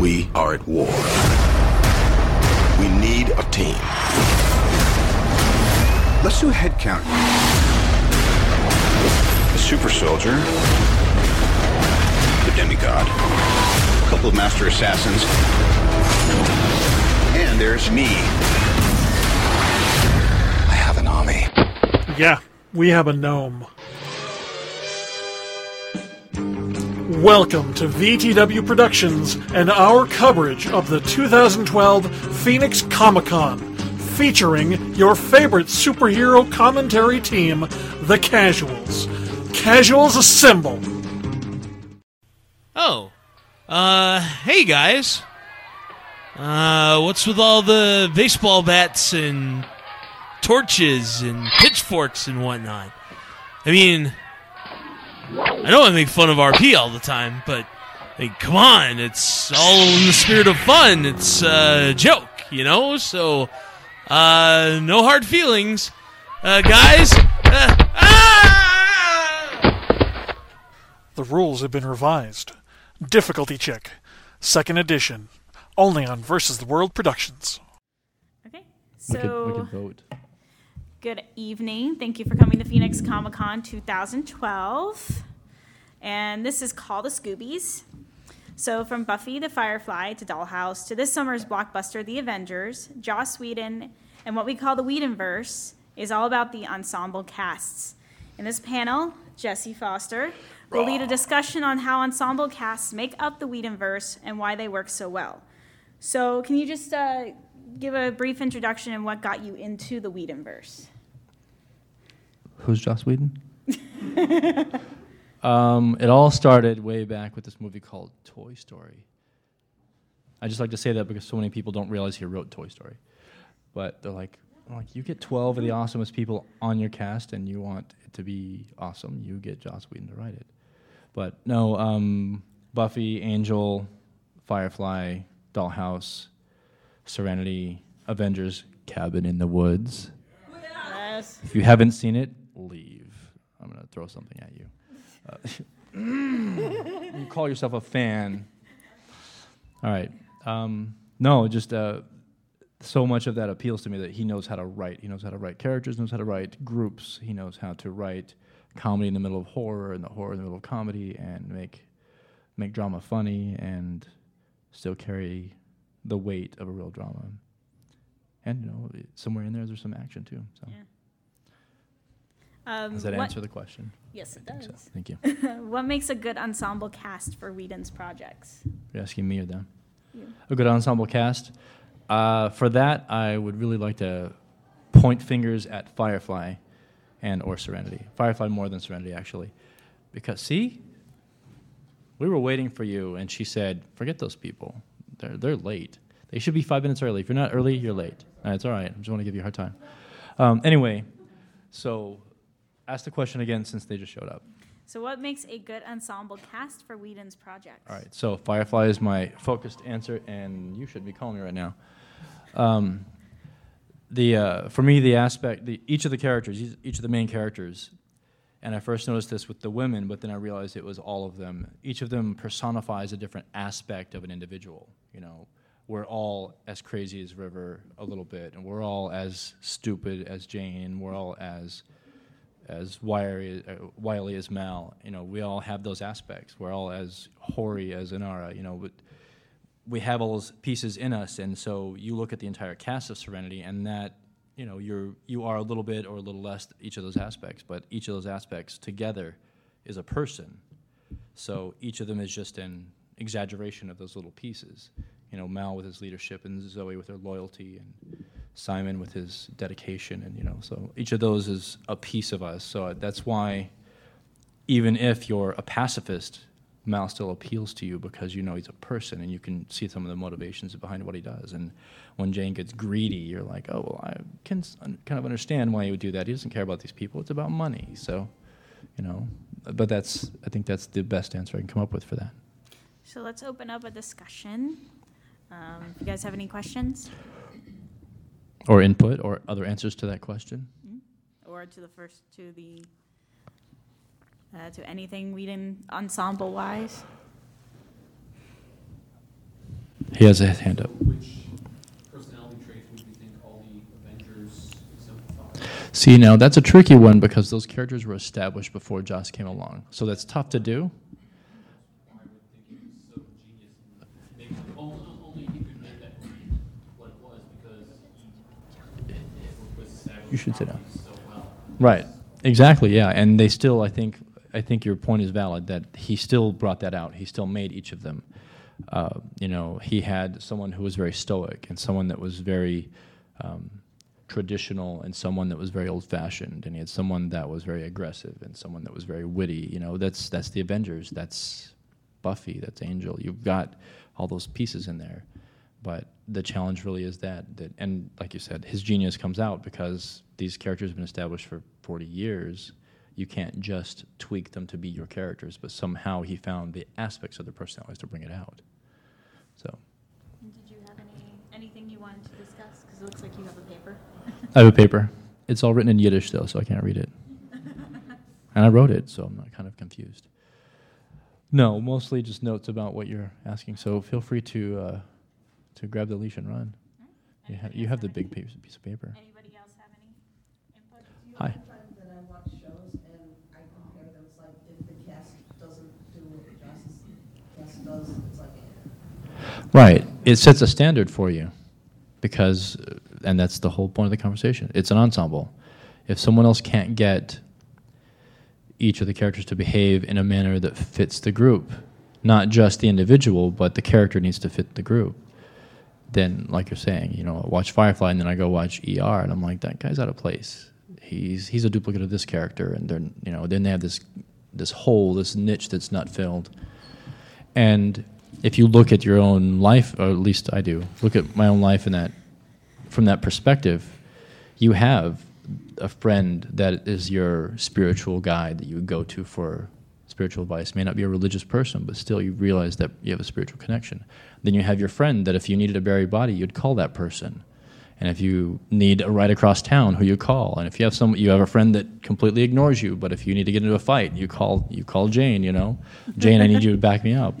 We are at war. We need a team. Let's do a head count. The super soldier. The demigod. A couple of master assassins. And there's me. I have an army. Yeah, we have a gnome. Welcome to VTW Productions and our coverage of the 2012 Phoenix Comic Con, featuring your favorite superhero commentary team, the Casuals. Casuals assemble! Oh, uh, hey guys. Uh, what's with all the baseball bats and torches and pitchforks and whatnot? I mean, I know I make fun of RP all the time, but like, come on, it's all in the spirit of fun. It's a joke, you know. So, uh, no hard feelings, uh, guys. Uh, ah! The rules have been revised. Difficulty check. Second edition. Only on Versus the World Productions. Okay. We could, we can vote. Good evening. Thank you for coming to Phoenix Comic Con 2012. And this is Call the Scoobies. So, from Buffy the Firefly to Dollhouse to this summer's blockbuster, The Avengers, Joss Whedon and what we call the Whedonverse is all about the ensemble casts. In this panel, Jesse Foster will lead a discussion on how ensemble casts make up the Whedonverse and why they work so well. So, can you just uh, give a brief introduction and what got you into the Whedonverse? Who's Joss Whedon? um, it all started way back with this movie called Toy Story. I just like to say that because so many people don't realize he wrote Toy Story. But they're like, I'm like you get 12 of the awesomest people on your cast and you want it to be awesome, you get Joss Whedon to write it. But no, um, Buffy, Angel, Firefly, Dollhouse, Serenity, Avengers, Cabin in the Woods. Yes. If you haven't seen it, I'm gonna throw something at you. Uh, you call yourself a fan. All right. Um, no, just uh, so much of that appeals to me that he knows how to write. He knows how to write characters, knows how to write groups. He knows how to write comedy in the middle of horror and the horror in the middle of comedy and make make drama funny and still carry the weight of a real drama. And you know, somewhere in there, there's some action too. So Yeah. Um, does that what- answer the question? Yes, it think so. does. Thank you. what makes a good ensemble cast for Whedon's projects? You're asking me or them? You. A good ensemble cast. Uh, for that, I would really like to point fingers at Firefly and or Serenity. Firefly more than Serenity, actually, because see, we were waiting for you, and she said, "Forget those people. They're they're late. They should be five minutes early. If you're not early, you're late. It's all right. I just want to give you a hard time." Um, anyway, so ask the question again since they just showed up. So, what makes a good ensemble cast for Whedon's project? All right, so Firefly is my focused answer, and you should be calling me right now. Um, the uh, for me, the aspect, the, each of the characters, each- each of the main characters, and I first noticed this with the women, but then I realized it was all of them. Each of them personifies a different aspect of an individual. You know, we're all as crazy as River a little bit, and we're all as stupid as Jayne. We're all as as wiry, uh, wily as Mal. You know, we all have those aspects. We're all as hoary as Inara. You know, but we have all those pieces in us, and so you look at the entire cast of Serenity, and that you know you're you are a little bit or a little less each of those aspects, but each of those aspects together is a person. So each of them is just an exaggeration of those little pieces. You know, Mal with his leadership, and Zoe with her loyalty, and Simon with his dedication, and you know, so each of those is a piece of us. So that's why, even if you're a pacifist, Mal still appeals to you because you know he's a person, and you can see some of the motivations behind what he does. And when Jayne gets greedy, you're like, oh well, I can kind of understand why he would do that. He doesn't care about these people; it's about money. So, you know, but that's I think that's the best answer I can come up with for that. So, let's open up a discussion. Um, if you guys have any questions, Or input, or other answers to that question. or to the first, to the, uh, to anything Whedon ensemble wise. He has a hand up. Which personality traits would you think all the Avengers? See, now that's a tricky one because those characters were established before Joss came along. So that's tough to do. I would think he was so genius and maybe only, only he could make that movie what it was because he it was established You should sit down. Right. Exactly. Yeah. And they still, I think, I think your point is valid that he still brought that out. He still made each of them. Uh, you know, he had someone who was very stoic and someone that was very um, traditional and someone that was very old-fashioned, and he had someone that was very aggressive and someone that was very witty. You know, that's that's the Avengers. That's Buffy. That's Angel. You've got all those pieces in there. But the challenge really is that that and like you said, his genius comes out because these characters have been established for 40 years. You can't just tweak them to be your characters, but somehow he found the aspects of their personalities to bring it out. So Did you have any, anything you wanted to discuss? Because it looks like you have a paper. I have a paper. It's all written in Yiddish though, so I can't read it. and I wrote it, so I'm not kind of confused. No, mostly just notes about what you're asking. So feel free to uh, to grab the leash and run. You, ha- you have the big piece, piece of paper. Anybody else have any input? Hi. Sometimes that I watch shows and I compare them, it's like if the cast doesn't do what the cast, cast does, it's like, eh. Right. It sets a standard for you because, uh, and that's the whole point of the conversation. It's an ensemble. If someone else can't get each of the characters to behave in a manner that fits the group, not just the individual, but the character needs to fit the group, then, like you're saying, you know, I watch Firefly and then I go watch ER and I'm like, that guy's out of place. He's he's a duplicate of this character, and they're you know then they have this this hole, this niche that's not filled. And if you look at your own life, or at least I do, look at my own life in that from that perspective, you have a friend that is your spiritual guide that you go to for spiritual advice. May not be a religious person, but still you realize that you have a spiritual connection. Then you have your friend that if you needed a buried body, you'd call that person. And if you need a ride across town, who you call. And if you have some, you have a friend that completely ignores you, but if you need to get into a fight, you call you call Jayne. You know, Jayne, I need you to back me up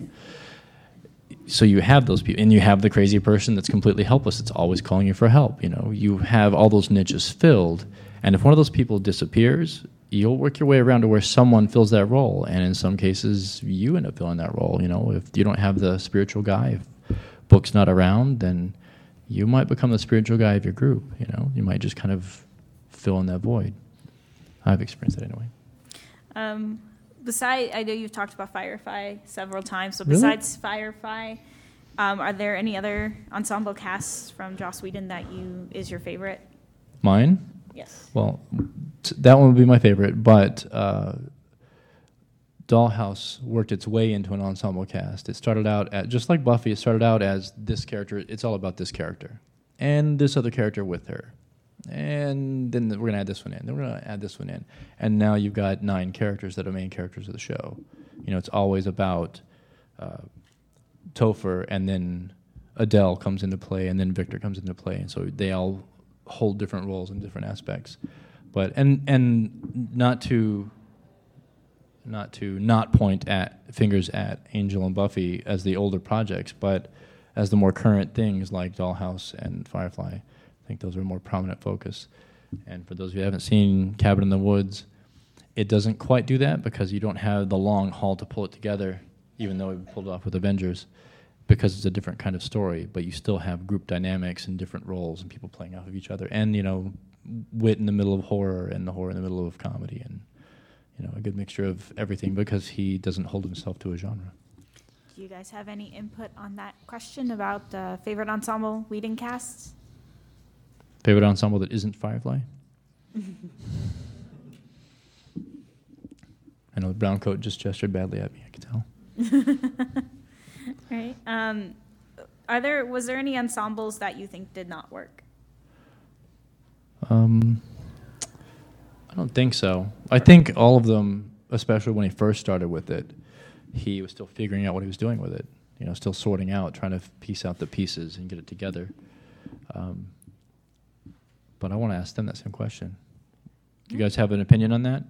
so you have those people and you have the crazy person that's completely helpless that's always calling you for help you know you have all those niches filled and if one of those people disappears you'll work your way around to where someone fills that role and in some cases you end up filling that role you know if you don't have the spiritual guy if Book's not around then you might become the spiritual guy of your group you know you might just kind of fill in that void i've experienced that anyway Um, beside, I know you've talked about Firefly several times. So Really? besides Firefly, um, are there any other ensemble casts from Joss Whedon that you is your favorite? mine Yes. Well, that one would be my favorite, but uh, Dollhouse worked its way into an ensemble cast. It started out at just like Buffy. It started out as this character. It's all about this character and this other character with her, and then we're gonna add this one in. Then we're gonna add this one in, and now you've got nine characters that are main characters of the show. You know, it's always about uh, Topher, and then Adele comes into play, and then Victor comes into play, and so they all hold different roles in different aspects. But and and not to not to not point at fingers at Angel and Buffy as the older projects, but as the more current things like Dollhouse and Firefly. I think those are more prominent focus. And for those of you who haven't seen Cabin in the Woods, it doesn't quite do that because you don't have the long haul to pull it together, even though we pulled it off with Avengers, because it's a different kind of story. But you still have group dynamics and different roles and people playing off of each other, and you know, wit in the middle of horror and the horror in the middle of comedy, and you know, a good mixture of everything because he doesn't hold himself to a genre. Do you guys have any input on that question about uh, favorite ensemble Whedon casts? Favorite ensemble that isn't Firefly? I know the brown coat just gestured badly at me. I can tell. Right. Um, are there was there any ensembles that you think did not work? Um, I don't think so. I think all of them, especially when he first started with it, he was still figuring out what he was doing with it. You know, still sorting out, trying to piece out the pieces and get it together. Um, but I want to ask them that same question. Do you guys have an opinion on that?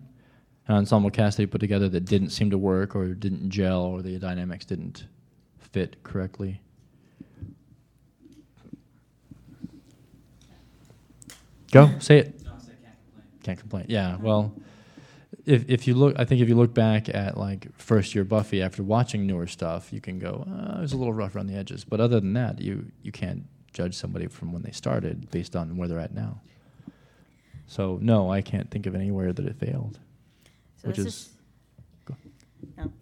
An ensemble cast they put together that didn't seem to work, or didn't gel, or the dynamics didn't fit correctly. Go say it. Can't complain. Yeah. Well, if if you look, I think if you look back at like first year Buffy after watching newer stuff, you can go, uh, it was a little rough around the edges. But other than that, you you can't judge somebody from when they started based on where they're at now. So no, I can't think of anywhere that it failed. So which this is, is, go. no.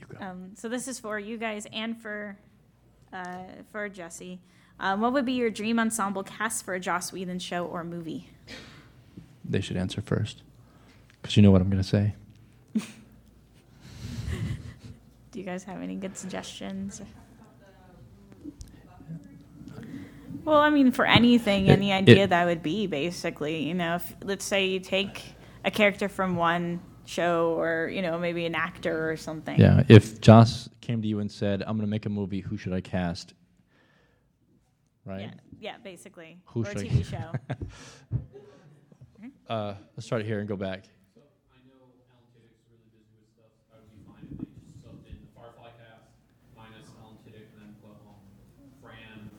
You go. Um, so this is for you guys and for uh, for Jesse. Um, what would be your dream ensemble cast for a Joss Whedon show or movie? they should answer first, because you know what I'm going to say. Do you guys have any good suggestions? Well, I mean, for anything, It- any idea it- that would be basically, you know, if let's say you take a character from one show or you know maybe an actor or something. Yeah, if Joss came to you and said, "I'm going to make a movie. Who should I cast?" Right. Yeah, yeah, basically, Who or a should I- TV show. Uh, let's start here and go back. So I know Alan Tudyk's really busy with. I would be fine if they just subbed in the Firefly cast minus Alan and then put um, Fran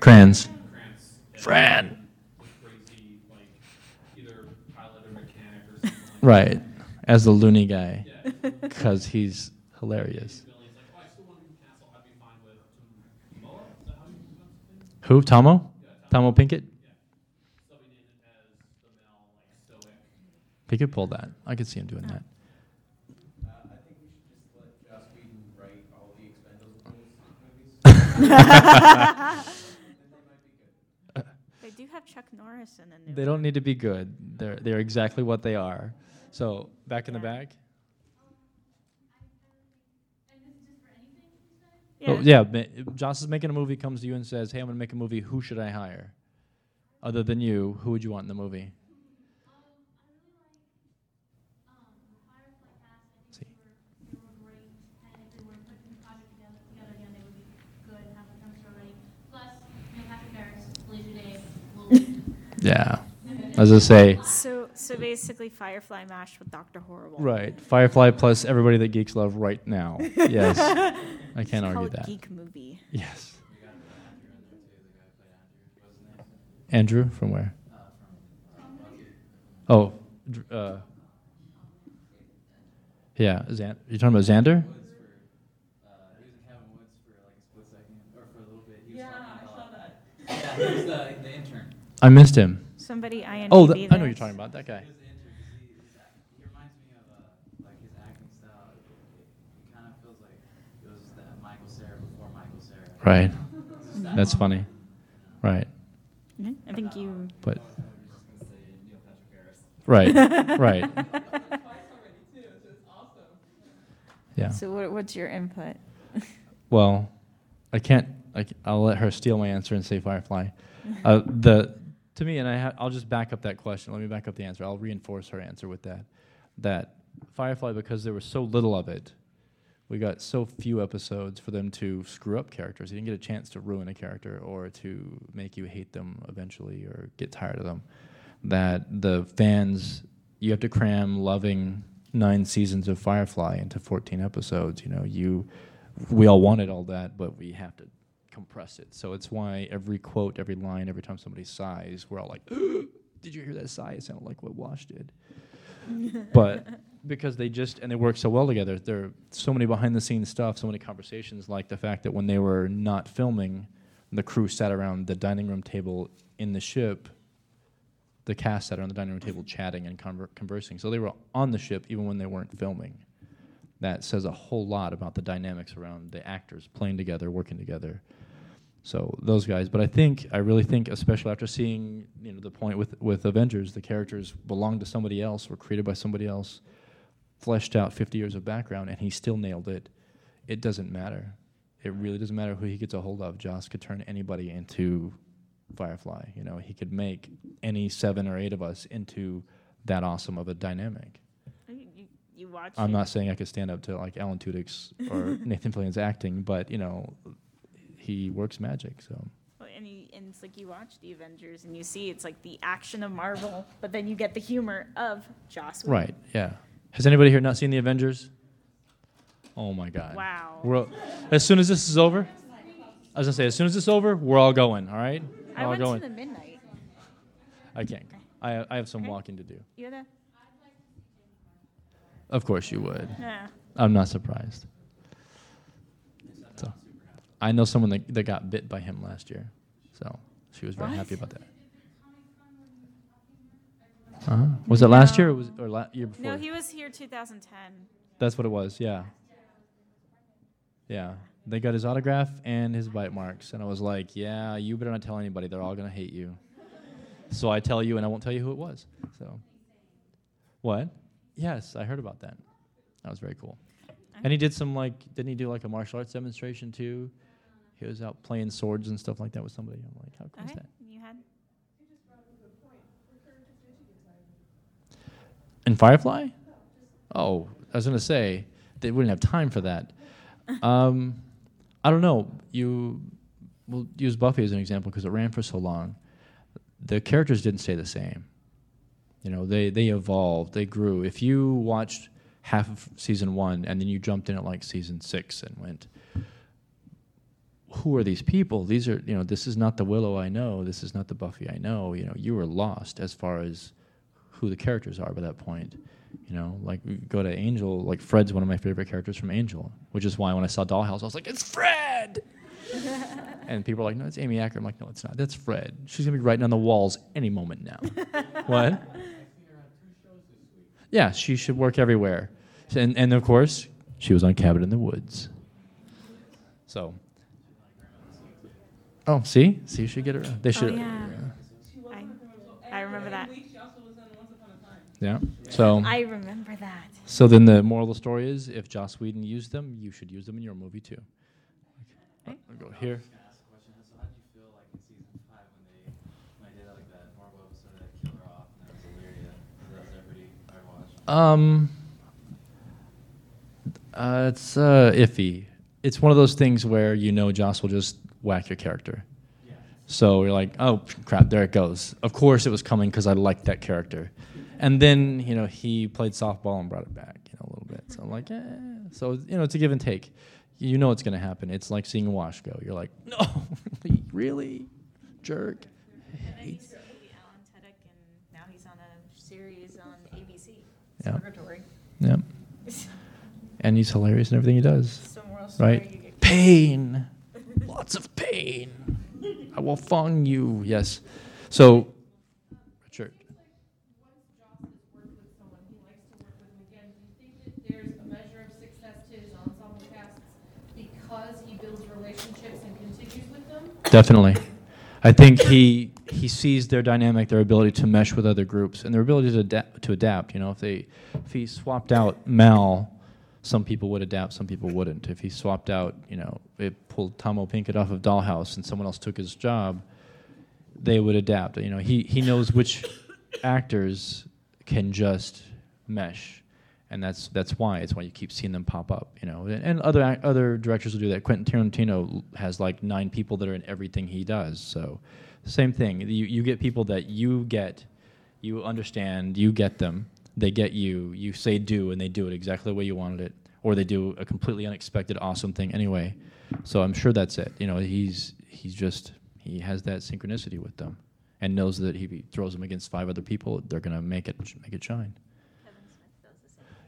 Kranz. Kranz. Fran. the Crazy, like either pilot or mechanic or something like Right, as the loony guy, because he's hilarious. Billy's like, oh, I still want to do Castle. I'd be fine with Tahmoh. Is that how you pronounce his name? Who? Tahmoh? Yeah, Tahmoh Penikett? Subbing in as the Mal, like stoic. He could pull that. I could see him doing that. I think we should just let Joss Whedon write all the Expendables movies. they do have Chuck Norris in the new. They don't need to be good. They're they're exactly what they are. So back in the back. Yeah. Oh, yeah. ma- Joss is making a movie. Comes to you and says, "Hey, I'm going to make a movie. Who should I hire? Other than you, who would you want in the movie?" Yeah. As I say, So, so basically, Firefly mashed with Doctor Horrible. right. Firefly plus everybody that geeks love right now. Yes. I can't Call argue it that. Geek movie. Yes. Andrew from where? Oh, uh, yeah. Xan- you talking about Xander? Yeah, I saw that. Yeah, was the, the intern. I missed him. Somebody IMDb Oh, th- I know this. you're talking about that guy. He was the intern 'cause he, he reminds me of uh, like his acting style. It, it kind of feels like it was that Michael Cera before Michael Cera. Right. That's funny. Right. I think you. But. Right. Right. Yeah. So, what, what's your input? Well, I can't. I, will let her steal my answer and say Firefly. Uh, the to me, and I ha- I'll just back up that question. Let me back up the answer. I'll reinforce her answer with that. That Firefly, because there was so little of it, we got so few episodes for them to screw up characters. You didn't get a chance to ruin a character or to make you hate them eventually or get tired of them. That the fans, you have to cram loving nine seasons of Firefly into 14 episodes. You know, you, we all wanted all that, but we have to compress it. So it's why every quote, every line, every time somebody sighs, we're all like, "Did you hear that sigh? It sounded like what Wash did." but because they just and they work so well together, there are so many behind the scenes stuff, so many conversations, like the fact that when they were not filming, the crew sat around the dining room table in the ship. The cast sat around the dining room table mm-hmm. chatting and conver- conversing. So they were on the ship even when they weren't filming. That says a whole lot about the dynamics around the actors playing together, working together. So those guys, but I think I really think, especially after seeing you know the point with with Avengers, the characters belong to somebody else, were created by somebody else, fleshed out 50 years of background, and he still nailed it. It doesn't matter. It really doesn't matter who he gets a hold of. Joss could turn anybody into Firefly. You know, he could make any seven or eight of us into that awesome of a dynamic. I'm it. not saying I could stand up to like Alan Tudyk's or Nathan Fillion's acting, but you know, he works magic. So Well, And, you, and it's like you watch the Avengers and you see it's like the action of Marvel, but then you get the humor of Joss Whedon. right, yeah. Has anybody here not seen the Avengers? Oh my God! Wow. We're as soon as this is over, I was gonna say as soon as it's over, we're all going. All right, we're I all went going. to the midnight. I can't. I I have some walking to do. You the? Of course you would. Yeah. I'm not surprised. I know someone that, that got bit by him last year, so she was very What? happy about that. Uh-huh. Was it last year or was or la- year before? No, he was here 2010. That's what it was. Yeah. Yeah. They got his autograph and his bite marks, and I was like, "Yeah, you better not tell anybody. They're all gonna hate you." So I tell you, and I won't tell you who it was. So. What? Yes, I heard about that. That was very cool. And he did some like, didn't he do like a martial arts demonstration too? He was out playing swords and stuff like that with somebody. I'm like, how cool is that? You had. In Firefly? Oh, I was gonna say they wouldn't have time for that. Um, I don't know. You we'll use Buffy as an example because it ran for so long. The characters didn't stay the same. You know, they they evolved, they grew. If you watched half of season one and then you jumped in at like season six and went, who are these people? These are, you know, this is not the Willow I know. This is not the Buffy I know. You know, you were lost as far as who the characters are by that point. You know, like go to Angel, like Fred's one of my favorite characters from Angel, which is why when I saw Dollhouse, I was like, it's Fred! and people are like, no, it's Amy Acker. I'm like, no, it's not. That's Fred. She's going to be writing on the walls any moment now. what? Yeah, she should work everywhere. And, and of course, she was on Cabin in the Woods. So. Oh, see? See, you should get her. They should. Oh, yeah. I, I remember that. Yeah. So. I remember that. So then the moral of the story is, if Joss Whedon used them, you should use them in your movie too. Okay. I'll go here. ask a question. So how did you feel like in season five when they when they did like that horrible episode of that killer off and that was Illyria? That was everybody I watched. Um, uh, it's uh, iffy. It's one of those things where you know Joss will just whack your character. So you're like, oh crap, there it goes. Of course it was coming because I liked that character. And then you know he played softball and brought it back, you know, a little bit. So I'm like, eh. So you know, it's a give and take. You know it's going to happen. It's like seeing a wash go. You're like, no, really, jerk. And then used to be Alan Tudyk, and now he's on a series on ABC. Yeah. Purgatory. Yep. And he's hilarious in everything he does. Right? Pain. Lots of pain. I will fong you. Yes. So, Richard. there's a measure of success to his ensemble casts because he builds relationships and continues with them? Definitely. I think he he sees their dynamic, their ability to mesh with other groups, and their ability to adapt. To adapt. You know, if they if he swapped out Mal, some people would adapt, some people wouldn't. If he swapped out, you know, it pulled Tahmoh Penikett off of Dollhouse, and someone else took his job, they would adapt. You know, he he knows which actors can just mesh, and that's that's why it's why you keep seeing them pop up. You know, and, and other ac- other directors will do that. Quentin Tarantino has like nine people that are in everything he does. So, same thing. You you get people that you get, you understand, you get them. They get you. You say do, and they do it exactly the way you wanted it, or they do a completely unexpected, awesome thing anyway. So I'm sure that's it. You know, he's he's just he has that synchronicity with them, and knows that if he throws them against five other people, they're gonna make it make it shine.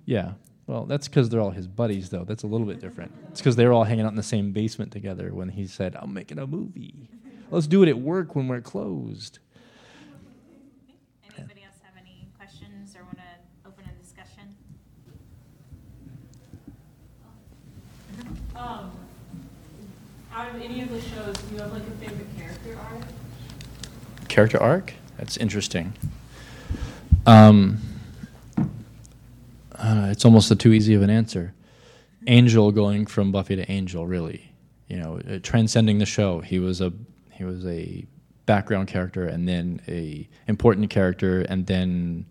Yeah. Well, that's because they're all his buddies, though. That's a little bit different. It's because they were all hanging out in the same basement together when he said, I'm making a movie. Let's do it at work when we're closed. Anybody else have any questions or want to open a discussion? Um, out of any of the shows, do you have like a favorite character arc? Character arc? That's interesting. Um, uh, it's almost a too easy of an answer. Angel going from Buffy to Angel, really, you know, uh, transcending the show. He was a he was a background character, and then a important character, and then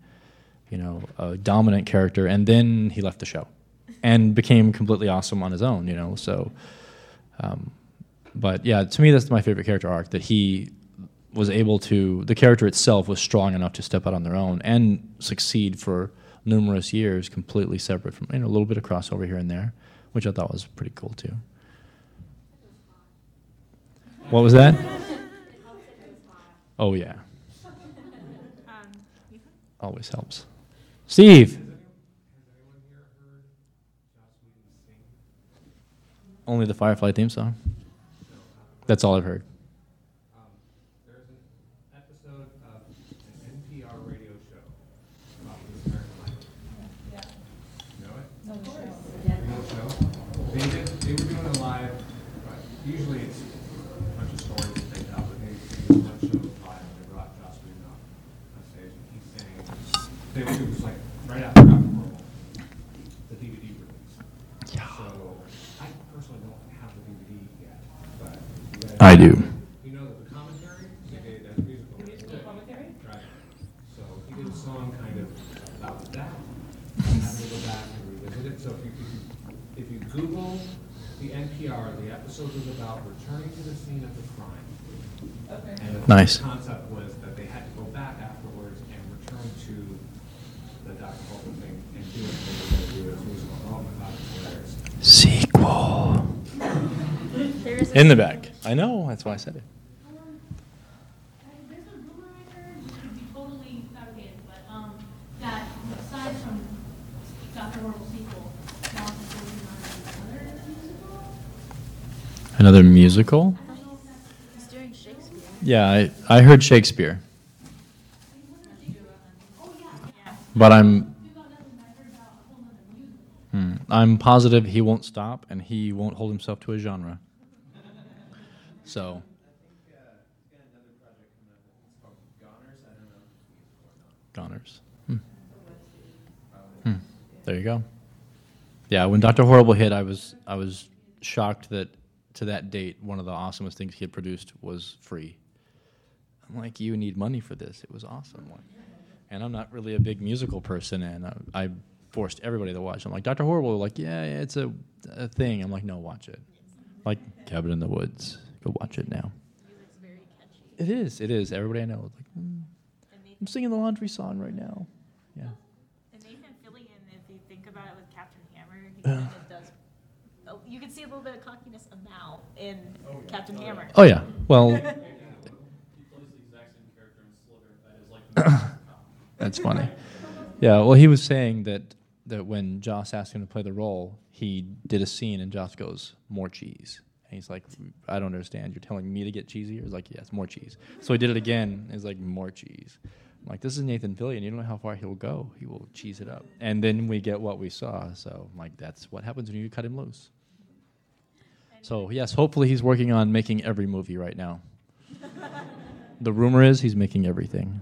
you know a dominant character, and then he left the show, and became completely awesome on his own. You know, so. Um, but yeah, to me, that's my favorite character arc. That he was able to, the character itself was strong enough to step out on their own and succeed for numerous years, completely separate from, you know, a little bit of crossover here and there, which I thought was pretty cool too. What was that? Oh yeah, always helps. Steve. Only the Firefly theme song. That's all I've heard. There's an episode of an NPR radio show about the American life. Know it? Radio show. They did, they were doing it live, but usually it's a bunch of stories that they tell, but they, they did one show live, and they brought Joss Whedon up on stage, and he's saying, they, it was like right after Rock and Roll, the DVD release. So, I personally don't have the DVD yet, but. you guys- I do. You know the commentary, they did that musical. Musical commentary? Right. So he did a song kind of about that. I'm go back and revisit it. So if you, if you, if you Google the NPR, the episode was about returning to the scene of the crime. Okay. And the Nice. concept was that they had to go back afterwards and return to the Dr. Holden thing and do it. They were gonna do a musical. Oh my God, it's hilarious. Sequel. In the back. I know. That's why I said it. There's a rumor I heard, it could be totally fabricated, but, um, that aside from Dr. Horrible sequel, Joss is working on another musical. Another musical? He's doing Shakespeare. Yeah, I, I heard Shakespeare. But I'm Hmm. I'm positive he won't stop and he won't hold himself to a genre. So Goners. Hmm. Hmm. There you go. Yeah, when Doctor Horrible hit, I was I was shocked that to that date, one of the awesomest things he had produced was free. I'm like, you need money for this. It was awesome. Like, and I'm not really a big musical person, and I, I forced everybody to watch. I'm like, Doctor Horrible, like, yeah, yeah, it's a, a thing. I'm like, no, watch it. Like Cabin in the Woods, go watch it now. It is. It is. Everybody I know is like, mm, I'm singing the laundry song right now. Yeah. And Nathan Fillion, if you think about it with Captain Hammer, he kind of does. Oh, you can see a little bit of cockiness of now in Captain Hammer. Oh yeah. Well, He plays the exact same character in Slither. That is like. That's funny. Yeah, well, he was saying that that when Joss asked him to play the role, he did a scene and Joss goes, "More cheese." And he's like, "I don't understand. You're telling me to get cheesier?" He's like, "Yes, more cheese." So he did it again. He's like, "More cheese." I'm like, "This is Nathan Fillion. You don't know how far he'll go. He will cheese it up." And then we get what we saw. So I'm like, that's what happens when you cut him loose. So yes, hopefully he's working on making every movie right now. the rumor is he's making everything.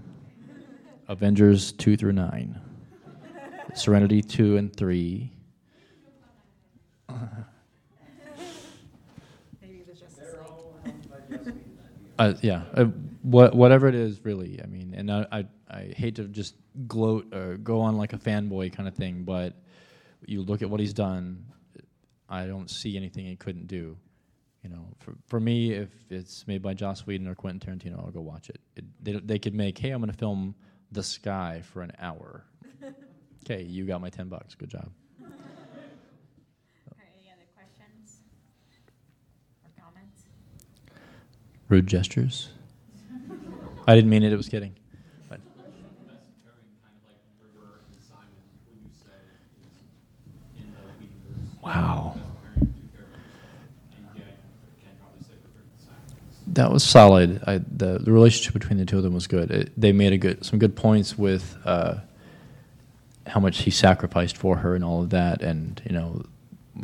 Avengers 2 through 9. Serenity 2 and 3. Maybe the Justice Uh, yeah, uh, what, whatever it is, really. I mean, and I, I, I hate to just gloat or go on like a fanboy kind of thing, but you look at what he's done, I don't see anything he couldn't do. You know, for, for me, if it's made by Joss Whedon or Quentin Tarantino, I'll go watch it. it they, they could make, hey, I'm going to film the sky for an hour. Okay, you got my 10 bucks. Good job. All right, any other questions or comments? Rude gestures. I didn't mean it, it was kidding. But That's pairing kind of like River and Simon, who you said is in the Whedonverse. Wow. Best pairing of two characters. And yeah, I can probably say River and Simon. that was solid. I, the the relationship between the two of them was good. It, they made a good some good points with uh, how much he sacrificed for her and all of that, and you know,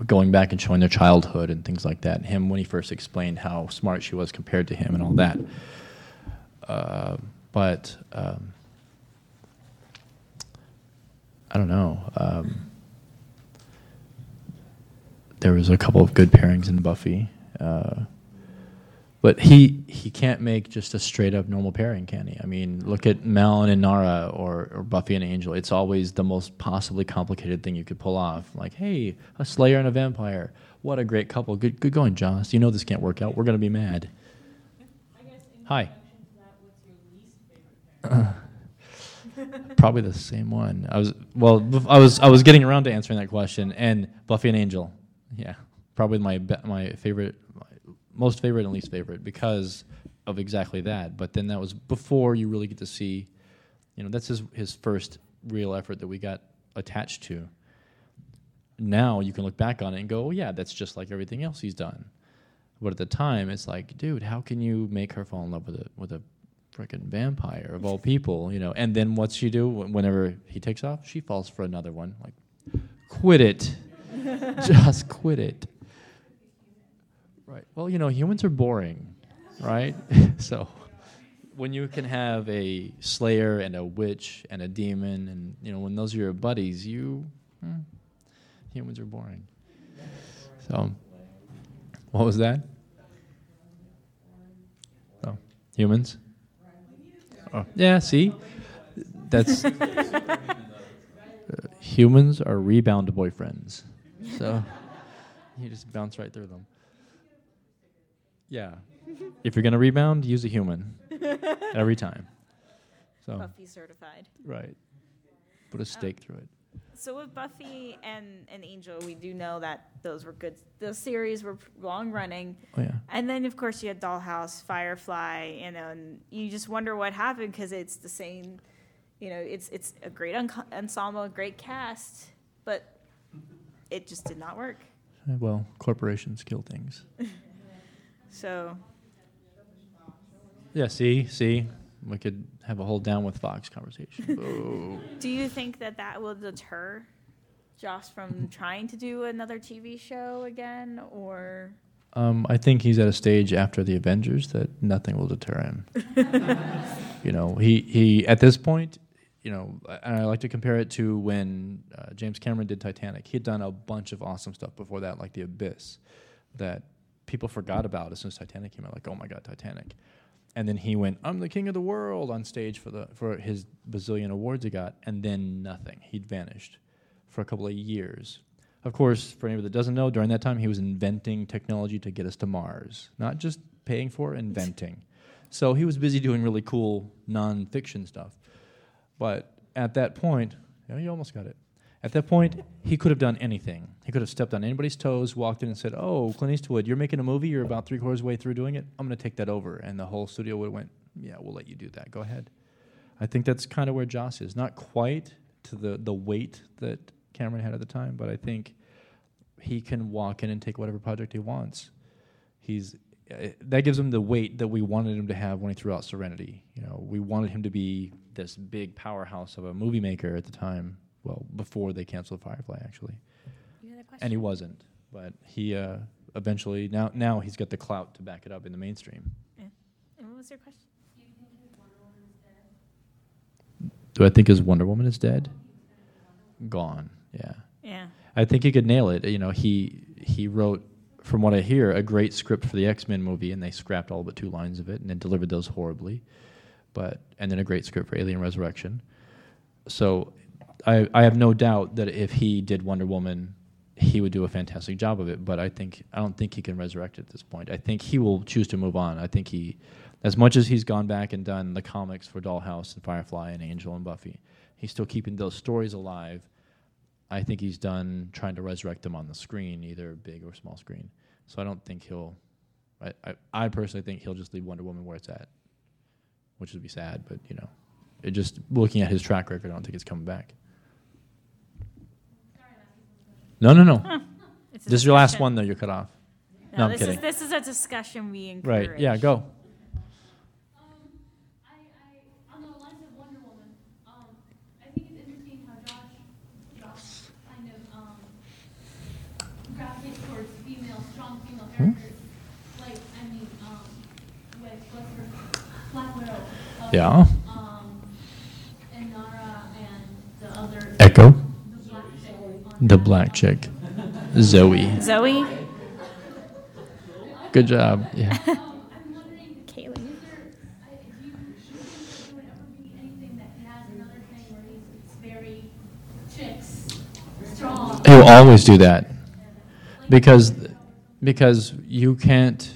going back and showing their childhood and things like that. Him when he first explained how smart she was compared to him and all that. Uh, but um, I don't know. Um, there was a couple of good pairings in Buffy. Uh, but he he can't make just a straight up normal pairing, can he? I mean, look at Mal and Nara or, or Buffy and Angel. It's always the most possibly complicated thing you could pull off. Like, hey, a Slayer and a vampire. What a great couple. Good good going, Joss. You know this can't work out. We're gonna be mad. Hi. Probably the same one. I was well. I was I was getting around to answering that question. And Buffy and Angel, yeah, probably my my favorite, most favorite and least favorite because of exactly that. But then that was before you really get to see You know, that's his his first real effort that we got attached to. Now you can look back on it and go, oh yeah, that's just like everything else he's done. But at the time, it's like, dude, how can you make her fall in love with a with a freaking vampire of all people? You know, and then what's she do whenever he takes off? She falls for another one. Like, quit it, just quit it. Right. Well, you know, humans are boring, right? so when you can have a slayer and a witch and a demon, and you know, when those are your buddies, you hmm, humans are boring. So, what was that? Oh, humans. Oh, yeah. See, that's uh, humans are rebound boyfriends. So you just bounce right through them. Yeah. If you're gonna rebound, use a human every time. So Buffy certified. right, put a stake through it. So with Buffy and, and Angel, we do know that those were good. Those series were long running. Oh yeah. And then of course you had Dollhouse, Firefly, you know, and um, you just wonder what happened because it's the same. You know, it's it's a great enc- ensemble, a great cast, but it just did not work. Well, corporations kill things. So Yeah. See, see, we could have a whole down with Fox conversation. Do you think that that will deter Joss from trying to do another TV show again, or Um, I think he's at a stage after the Avengers that nothing will deter him. you know, he, he at this point, you know, and I like to compare it to when uh, James Cameron did Titanic. He'd done a bunch of awesome stuff before that, like The Abyss, that people forgot about as soon as Titanic came out. Like, oh my God, Titanic! And then he went, "I'm the king of the world" on stage for the for his bazillion awards he got, and then nothing. He'd vanished for a couple of years. Of course, for anybody that doesn't know, during that time he was inventing technology to get us to Mars, not just paying for, inventing. So he was busy doing really cool non-fiction stuff. But at that point, yeah, you almost got it. At that point, he could have done anything. He could have stepped on anybody's toes, walked in and said, "Oh, Clint Eastwood, you're making a movie. You're about three quarters way through doing it. I'm going to take that over." And the whole studio would have went, "Yeah, we'll let you do that. Go ahead." I think that's kind of where Joss is. Not quite to the the weight that Cameron had at the time, but I think he can walk in and take whatever project he wants. He's uh, that gives him the weight that we wanted him to have when he threw out Serenity. You know, we wanted him to be this big powerhouse of a movie maker at the time. Well, before they canceled Firefly, actually, you had a question? and he wasn't. But he uh, eventually now now he's got the clout to back it up in the mainstream. Yeah. And what was your question? Do I think his Wonder Woman is dead? Gone. Yeah. Yeah. I think he could nail it. You know, he he wrote, from what I hear, a great script for the X Men movie, and they scrapped all but two lines of it, and then delivered those horribly. But and then a great script for Alien Resurrection. So, I I have no doubt that if he did Wonder Woman, he would do a fantastic job of it. But I think I don't think he can resurrect it at this point. I think he will choose to move on. I think he, as much as he's gone back and done the comics for Dollhouse and Firefly and Angel and Buffy, he's still keeping those stories alive. I think he's done trying to resurrect them on the screen, either big or small screen. So I don't think he'll. I, I, I personally think he'll just leave Wonder Woman where it's at, which would be sad. But you know, it just looking at his track record, I don't think it's coming back. No, no, no. Huh. It's a This is your last discussion. one, though. You're cut off. No, No, I'm this kidding. is this is a discussion we encourage. Right? Yeah. Go. Um, on the lines of Wonder Woman, um, I think it's interesting how Joss, Joss kind of, um, gravitates towards female, strong female hmm? characters. Like, I mean, um, with, what's her, Black Widow. Yeah. Um, and Nara and the other. Echo. The black chick on The black chick, Zoe. Zoe. Good job. Yeah. Kaylee. Is there, I, do you, do you think there would ever be anything that has another thing where he's, very chicks, strong? He'll always do that because because you can't.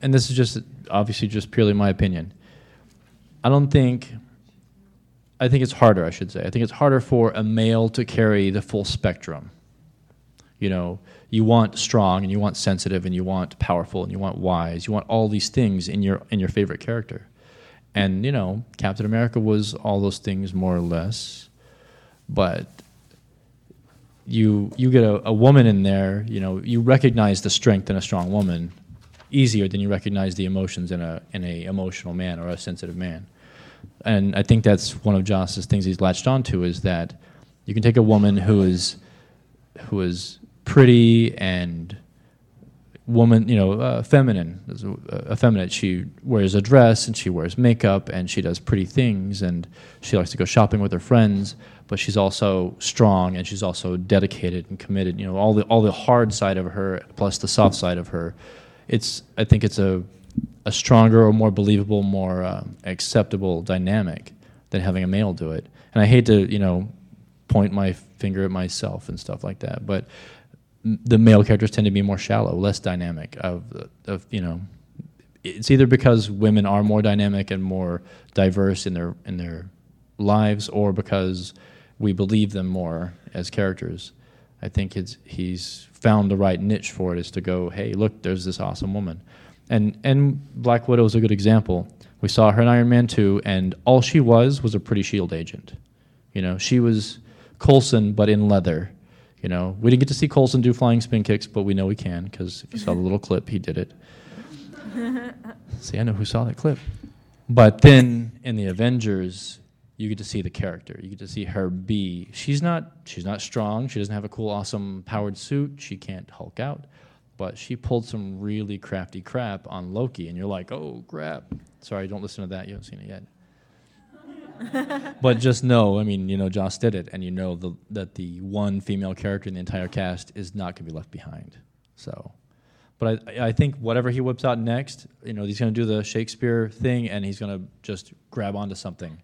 And this is just obviously just purely my opinion. I don't think. I think it's harder. I should say. I think it's harder for a male to carry the full spectrum. You know, you want strong and you want sensitive and you want powerful and you want wise. You want all these things in your in your favorite character. And you know, Captain America was all those things more or less, but you you get a, a woman in there, you know, you recognize the strength in a strong woman easier than you recognize the emotions in a in a emotional man or a sensitive man. And I think that's one of Joss's things he's latched onto is that you can take a woman who is who is pretty and woman, you know, uh, feminine, effeminate. She wears a dress and she wears makeup and she does pretty things and she likes to go shopping with her friends. But she's also strong and she's also dedicated and committed. You know, all the all the hard side of her plus the soft side of her. It's I think it's a a stronger or more believable, more um, acceptable dynamic than having a male do it. And I hate to you know point my finger at myself and stuff like that, but the male characters tend to be more shallow, less dynamic. Of, of you know, it's either because women are more dynamic and more diverse in their in their lives, or because we believe them more as characters. I think it's he's found the right niche for it is to go, hey, look, there's this awesome woman, and and Black Widow is a good example. We saw her in Iron Man two, and all she was was a pretty Shield agent. You know, she was Coulson but in leather you know, we didn't get to see Coulson do flying spin kicks, but we know he can because if you saw the little clip, he did it. see, I know who saw that clip. But then in the Avengers, you get to see the character. You get to see her be. She's not. She's not strong. She doesn't have a cool, awesome powered suit. She can't Hulk out. But she pulled some really crafty crap on Loki, and you're like, oh crap. Sorry, don't listen to that. You haven't seen it yet. but just know, I mean, you know, Joss did it, and you know the, that the one female character in the entire cast is not going to be left behind. So, but I, I think whatever he whips out next, you know, he's going to do the Shakespeare thing, and he's going to just grab onto something,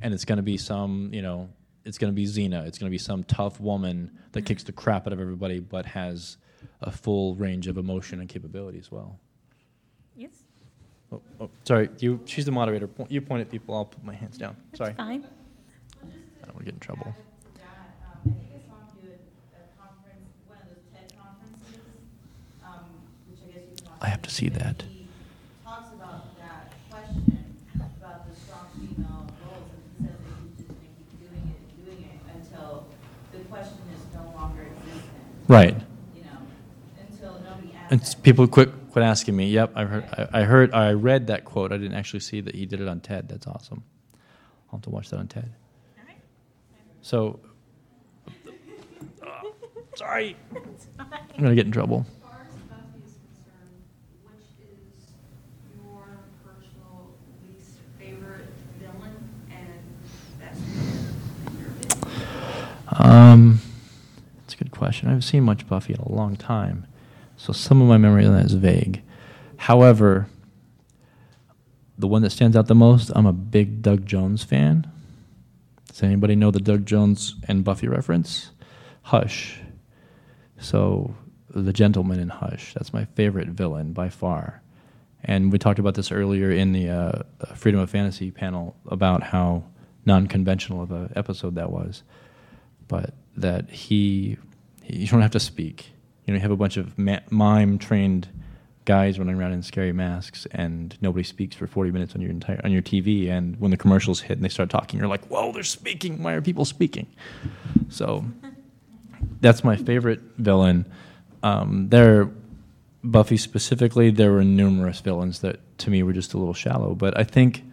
and it's going to be some, you know, it's going to be Xena. It's going to be some tough woman that kicks the crap out of everybody, but has a full range of emotion and capability as well. Yes. Oh, oh, sorry, you. She's the moderator. Po- You point at people. I'll put my hands down. Sorry. Fine. I don't want to get in trouble. Uh, um, I have to see that. He talks about that question about the strong female roles, and he says that he's just gonna keep doing it and doing it until the question is no longer existent. Right. You know, until nobody asks. And people quit quit asking me. Yep, I heard. I, I heard. I read that quote. I didn't actually see that he did it on TED. That's awesome. I'll have to watch that on TED. So, sorry, I'm gonna get in trouble. As far as Buffy is concerned, which is your personal least favorite villain and best Um, that's a good question. I haven't seen much Buffy in a long time, so some of my memory of that is vague. However, the one that stands out the most, I'm a big Doug Jones fan. Does anybody know the Doug Jones and Buffy reference? Hush. So, the gentleman in Hush. That's my favorite villain by far. And we talked about this earlier in the uh, Freedom of Fantasy panel about how non conventional of an episode that was but that he you don't have to speak. You know, you have a bunch of ma- mime trained guys running around in scary masks, and nobody speaks for 40 minutes on your entire on your TV. And when the commercials hit and they start talking, you're like, "Whoa, they're speaking! Why are people speaking?" So that's my favorite villain. Um, there, Buffy specifically, there were numerous villains that to me were just a little shallow. But I think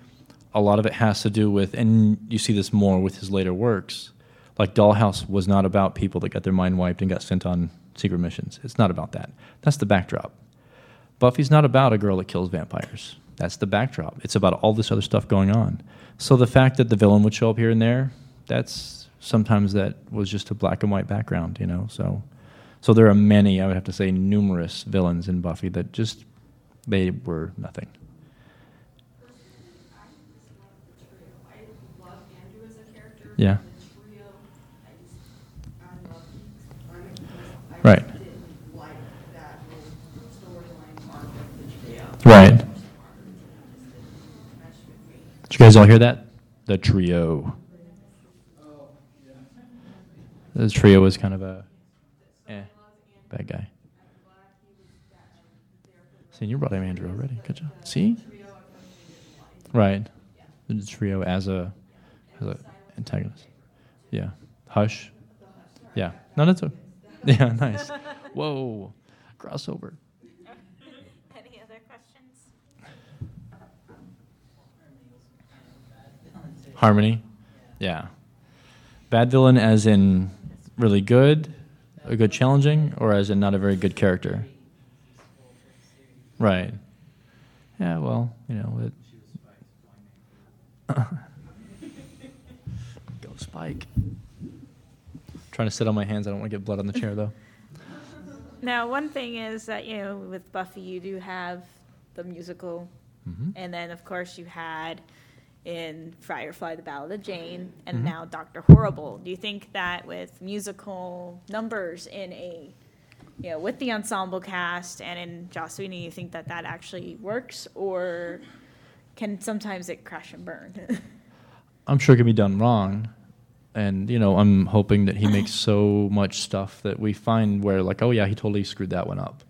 a lot of it has to do with, and you see this more with his later works. Like Dollhouse was not about people that got their mind wiped and got sent on secret missions. It's not about that. That's the backdrop. Buffy's not about a girl that kills vampires. That's the backdrop. It's about all this other stuff going on. So the fact that the villain would show up here and there, that's sometimes that was just a black and white background, you know. So, so there are many, I would have to say, numerous villains in Buffy that just they were nothing. I love Andrew as a character. Yeah. Trio. Right. Did you guys all hear that? The trio. The trio was kind of a eh, bad guy. See, you brought him Andrew already. Good job. See? Right. the trio as a as a antagonist. Yeah, Hush. Yeah, no, that's a yeah, nice. Whoa, crossover. Any other questions? Harmony. Yeah. Bad villain as in really good, a good challenging, or as in not a very good character. Right. Yeah, well, you know, it. Go Spike. Trying to sit on my hands. I don't want to get blood on the chair, though. Now, one thing is that, you know, with Buffy, you do have the musical, Mhm. and then, of course, you had in Firefly, The Ballad of Jayne, and Mhm. now Doctor Horrible. Do you think that with musical numbers in a, you know, with the ensemble cast and in Joss Whedon, you think that that actually works, or can sometimes it crash and burn? I'm sure it can be done wrong. And, you know, I'm hoping that he makes so much stuff that we find where, like, oh, yeah, he totally screwed that one up.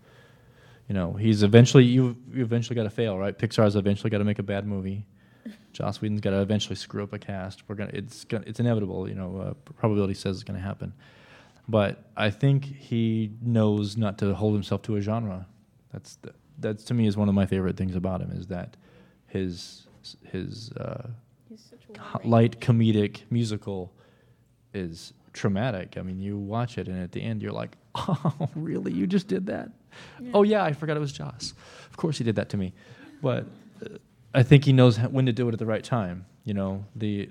You know, he's eventually, you, you eventually got to fail, right? Pixar's eventually got to make a bad movie. Joss Whedon's got to eventually screw up a cast. We're gonna, it's gonna, it's inevitable. You know, uh, probability says it's going to happen. But I think he knows not to hold himself to a genre. That's the, that's to me is one of my favorite things about him is that his his uh, He's such a co- light comedic musical is traumatic. I mean, you watch it and at the end you're like, "Oh, really? You just did that?" Oh yeah, I forgot it was Joss. Of course he did that to me. But uh, I think he knows when to do it at the right time. You know, the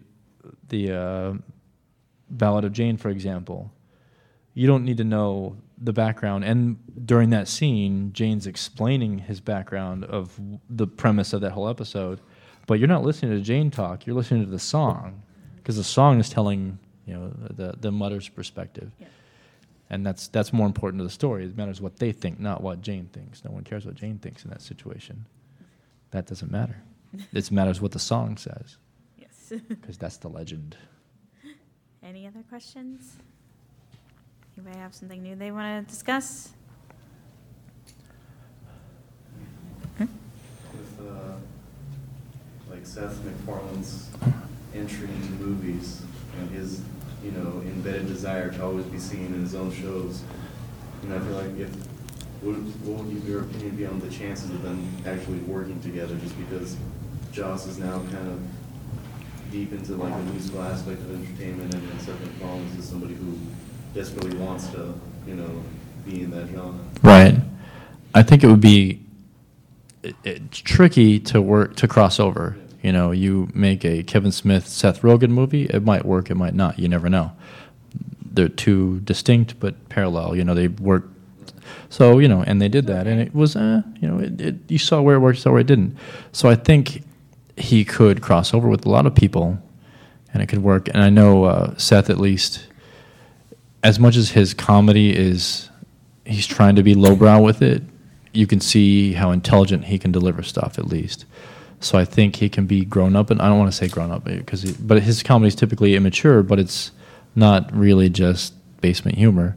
the uh, Ballad of Jayne, for example. You don't need to know the background. And during that scene, Jayne's explaining his background of the premise of that whole episode. But you're not listening to Jane talk. You're listening to the song because the song is telling you know the the mother's perspective. And that's that's more important to the story. It matters what they think, not what Jayne thinks. No one cares what Jayne thinks in that situation. That doesn't matter. it matters what the song says. Yes. Because that's the legend. Any other questions? Anybody have something new they want to discuss? with uh, like Seth MacFarlane's entry into movies and his, you know, embedded desire to always be seen in his own shows. And I feel like if what, what would your opinion be on the chances of them actually working together? Just because Joss is now kind of deep into like the musical aspect of entertainment, and then Seth MacFarlane is somebody who desperately wants to, you know, be in that genre. Right. I think it would be it, it's tricky to work to cross over. You know, you make a Kevin Smith, Seth Rogen movie, it might work, it might not. You never know. They're two distinct but parallel. You know, they work. So you know, and they did that, and it was, uh, you know, it, it, you saw where it worked, saw where it didn't. So I think he could cross over with a lot of people, and it could work. And I know uh, Seth at least as much as his comedy is he's trying to be lowbrow with it, you can see how intelligent he can deliver stuff at least. So I think he can be grown up, and I don't want to say grown up eh, because, but his comedy is typically immature, but it's not really just basement humor.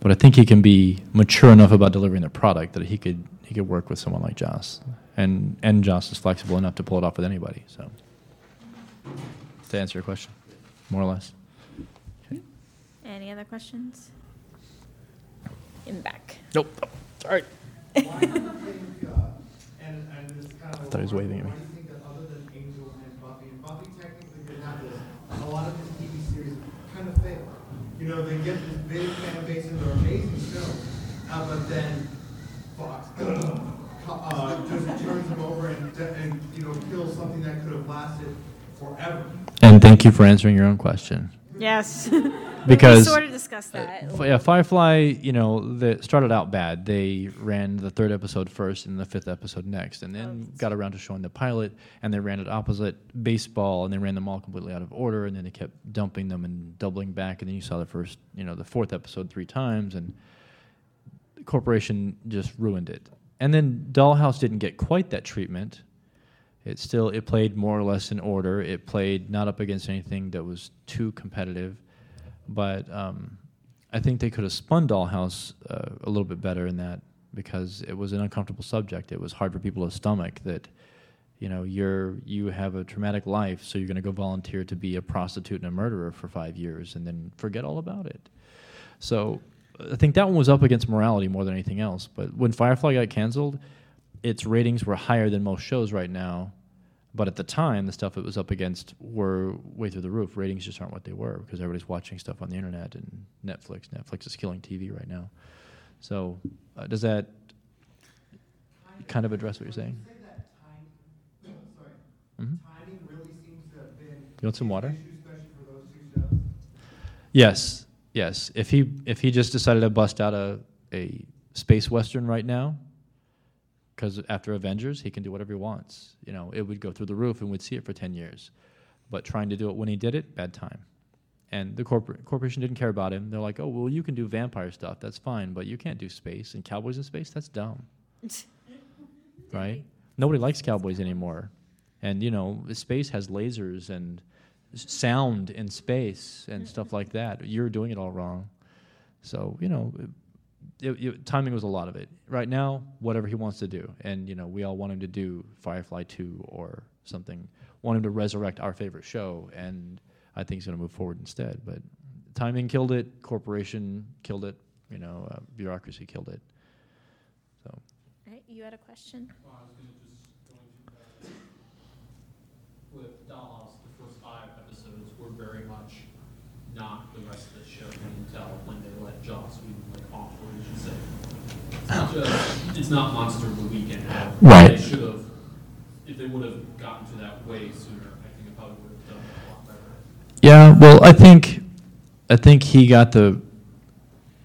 But I think he can be mature enough about delivering the product that he could he could work with someone like Joss, and and Joss is flexible enough to pull it off with anybody. So to answer your question, more or less. Any other questions? In the back. Nope. Sorry. And, and this kind of. I thought he was waving at me. Why you think that other than Angel and Buffy, and Buffy technically did have this, a lot of his TV series kind of fail. You know, they get this big fan base and they're amazing films, uh, but then Fox, uh, just turns them over and, and, you know, kills something that could have lasted forever. And thank you for answering your own question. Yes. Because we sort of discussed uh, that. F- yeah, Firefly, you know, they started out bad. They ran the third episode first and the fifth episode next, and then oh. got around to showing the pilot, and they ran it opposite baseball, and they ran them all completely out of order, and then they kept dumping them and doubling back, and then you saw the first, you know, the fourth episode three times, and the corporation just ruined it. And then Dollhouse didn't get quite that treatment. It still it played more or less in order. It played not up against anything that was too competitive, but um, I think they could have spun Dollhouse uh, a little bit better in that because it was an uncomfortable subject. It was hard for people to stomach that You know, you're you have a traumatic life, so you're going to go volunteer to be a prostitute and a murderer for five years, and then forget all about it. So I think that one was up against morality more than anything else. But when Firefly got canceled, its ratings were higher than most shows right now. But at the time, the stuff it was up against were way through the roof. Ratings just aren't what they were because everybody's watching stuff on the internet and Netflix. Netflix is killing TV right now. So uh, does that kind of address what you're saying? Say that time, sorry, Mhm. timing really seems to have been. You want some water? an issue, Especially for those two shows. Yes, yes. If he if he just decided to bust out a a space western right now, because after Avengers he can do whatever he wants. You know, it would go through the roof and we'd see it for ten years. But trying to do it when he did it, bad time. And the corporate corporation didn't care about him. They're like, oh well, you can do vampire stuff, that's fine, but you can't do space and cowboys in space. That's dumb, right? Nobody likes cowboys anymore. And you know, space has lasers and sound in space and stuff like that. You're doing it all wrong. So you know, it, it, timing was a lot of it. Right now, whatever he wants to do, and you know, we all want him to do Firefly two or something. Want him to resurrect our favorite show, and I think he's going to move forward instead. But timing killed it. Corporation killed it. You know, uh, bureaucracy killed it. So. Right, you had a question? Well, I was gonna just go into, uh, with Dollhouse, the first five episodes were very much not the rest of the show. Tell when they let Joss Whedon like off, or you say. Oh. It's not just, it's not Monster of the Weekend. Right. They should have, if they would have gotten to that way sooner, I think it probably would have done a lot better. Yeah, well, I think, I think he got the,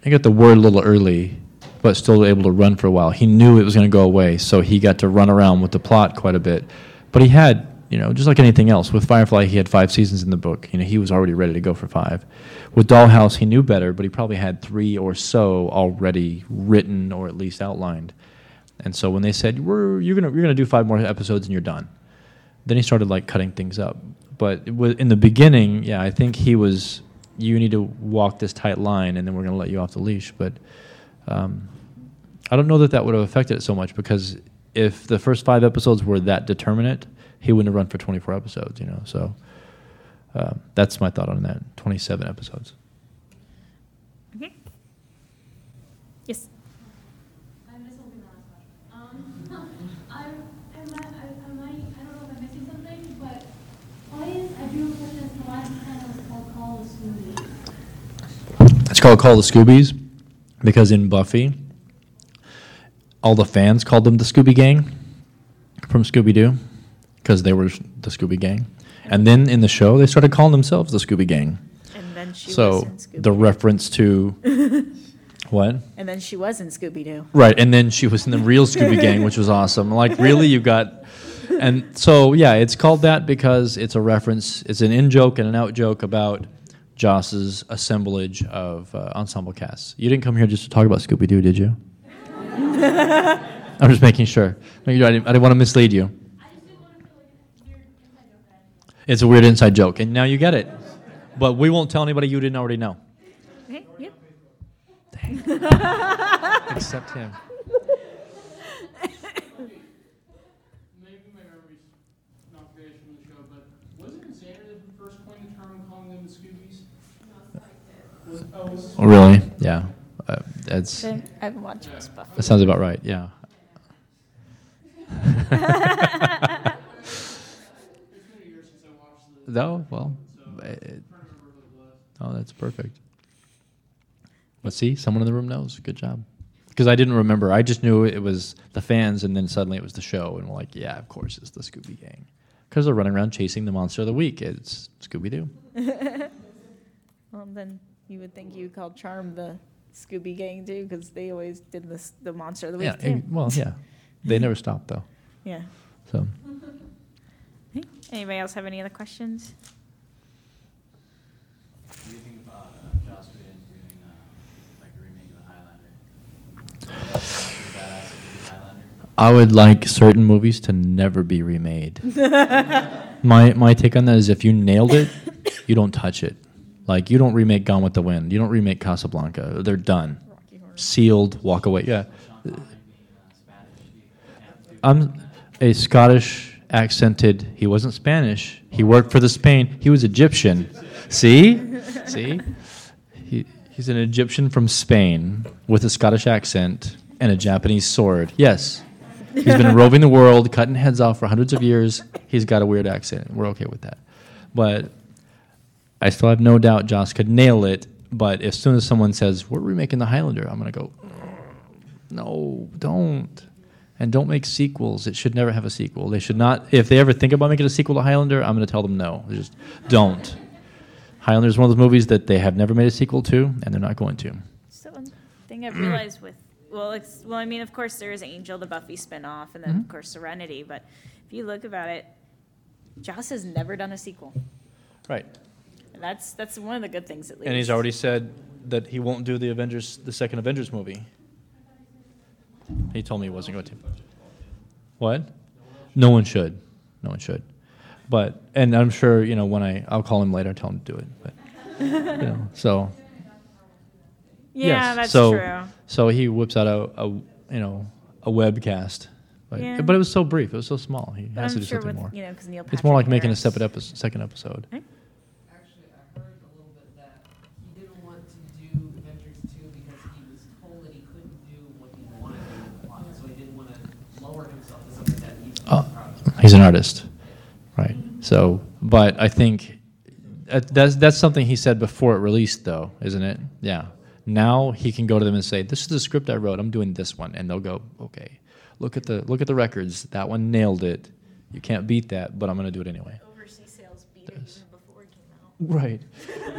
he got the word a little early, but still able to run for a while. He knew it was going to go away, so he got to run around with the plot quite a bit. But he had, you know, just like anything else, with Firefly, he had five seasons in the book. You know, he was already ready to go for five. With Dollhouse, he knew better, but he probably had three or so already written or at least outlined. And so when they said, We're, you're going you're gonna do five more episodes and you're done, then he started like cutting things up. But in the beginning, yeah, I think he was. You need to walk this tight line, and then we're going to let you off the leash. But um, I don't know that that would have affected it so much because if the first five episodes were that determinate, he wouldn't have run for 24 episodes. You know, so uh, that's my thought on that. 27 episodes. Okay. Yes. I missed something last question. Um, I, am I, I, I, I don't know if I'm missing something, but why is, I do a question as to why this channel called the Smoothie? It's called Call the Scoobies because in Buffy, all the fans called them the Scooby Gang from Scooby Doo because they were the Scooby Gang. And then in the show, they started calling themselves the Scooby Gang. And then she so was in Scooby the reference to what? And then she was in Scooby Doo. Right, and then she was in the real Scooby Gang, which was awesome. Like, really, you got, and so yeah, it's called that because it's a reference. It's an in joke and an out joke about Joss's assemblage of uh, ensemble casts. You didn't come here just to talk about Scooby Doo, did you? I'm just making sure. Making sure I didn't, I didn't want to mislead you. It's a weird inside joke, and now you get it. But we won't tell anybody you didn't already know. Okay, yep. Except him. Maybe my memory's not fresh from the show, but wasn't it Xander that first coined the term calling them the Scoobies? Was, oh, was this Oh, really? Yeah. Uh, that's. I haven't watched Miss Buffy. That sounds about right. Yeah. no, well, it, oh, that's perfect. Let's see, someone in the room knows. Good job. Because I didn't remember. I just knew it was the fans, and then suddenly it was the show, and we're like, yeah, of course, it's the Scooby Gang. Because they're running around chasing the monster of the week. It's Scooby Doo. well, then you would think you called Charm the Scooby Gang too, because they always did this the Monster of the Week Yeah. eh, Well, yeah. They never stopped though. Yeah. So. Okay. Anybody else have any other questions? What do you think about uh, Joss Whedon doing uh, like a remake of The Highlander? Badass if he did Highlander. I would like certain movies to never be remade. my my take on that is if you nailed it, you don't touch it. Like you don't remake Gone with the Wind. You don't remake Casablanca. They're done. Sealed, walk away. Yeah. I'm a Scottish accented. He wasn't Spanish. He worked for the Spain. He was Egyptian. See, see, he, he's an Egyptian from Spain with a Scottish accent and a Japanese sword. Yes, he's been roving the world, cutting heads off for hundreds of years. He's got a weird accent. We're okay with that, but I still have no doubt Joss could nail it. But as soon as someone says we're remaking the Highlander, I'm gonna go. No, don't. And don't make sequels. It should never have a sequel. They should not. If they ever think about making a sequel to Highlander, I'm going to tell them no. Just don't. Highlander is one of those movies that they have never made a sequel to, and they're not going to. So one thing I've realized with well, it's, well, I mean, of course, there is Angel, the Buffy spinoff, and then Mhm. of course Serenity. But if you look about it, Joss has never done a sequel. Right. And that's that's one of the good things at least. And he's already said that he won't do the Avengers, the second Avengers movie. He told me he wasn't going to. What? No one should. No one should. But and I'm sure you know when I I'll call him later, and tell him to do it. But you know, so Yeah, yes, that's so, true. So he whips out a, a you know a webcast. But, Yeah. but it was so brief. It was so small. He But has I'm to do sure something with, more. you know, 'cause Neil it's more like Patrick making a separate episode, second episode. Actually, I heard a little bit that he didn't want to do Avengers 2 because he was told that he couldn't do what he wanted to do in the plot. So he didn't want to lower himself to something that he was Oh, proud of. He's an artist, right? So, but I think uh, that's that's something he said before it released, though, isn't it? Yeah. Now he can go to them and say, "This is the script I wrote. I'm doing this one," and they'll go, "Okay, look at the look at the records. That one nailed it. You can't beat that, but I'm going to do it anyway." Overseas sales beat it even before it came out. Right.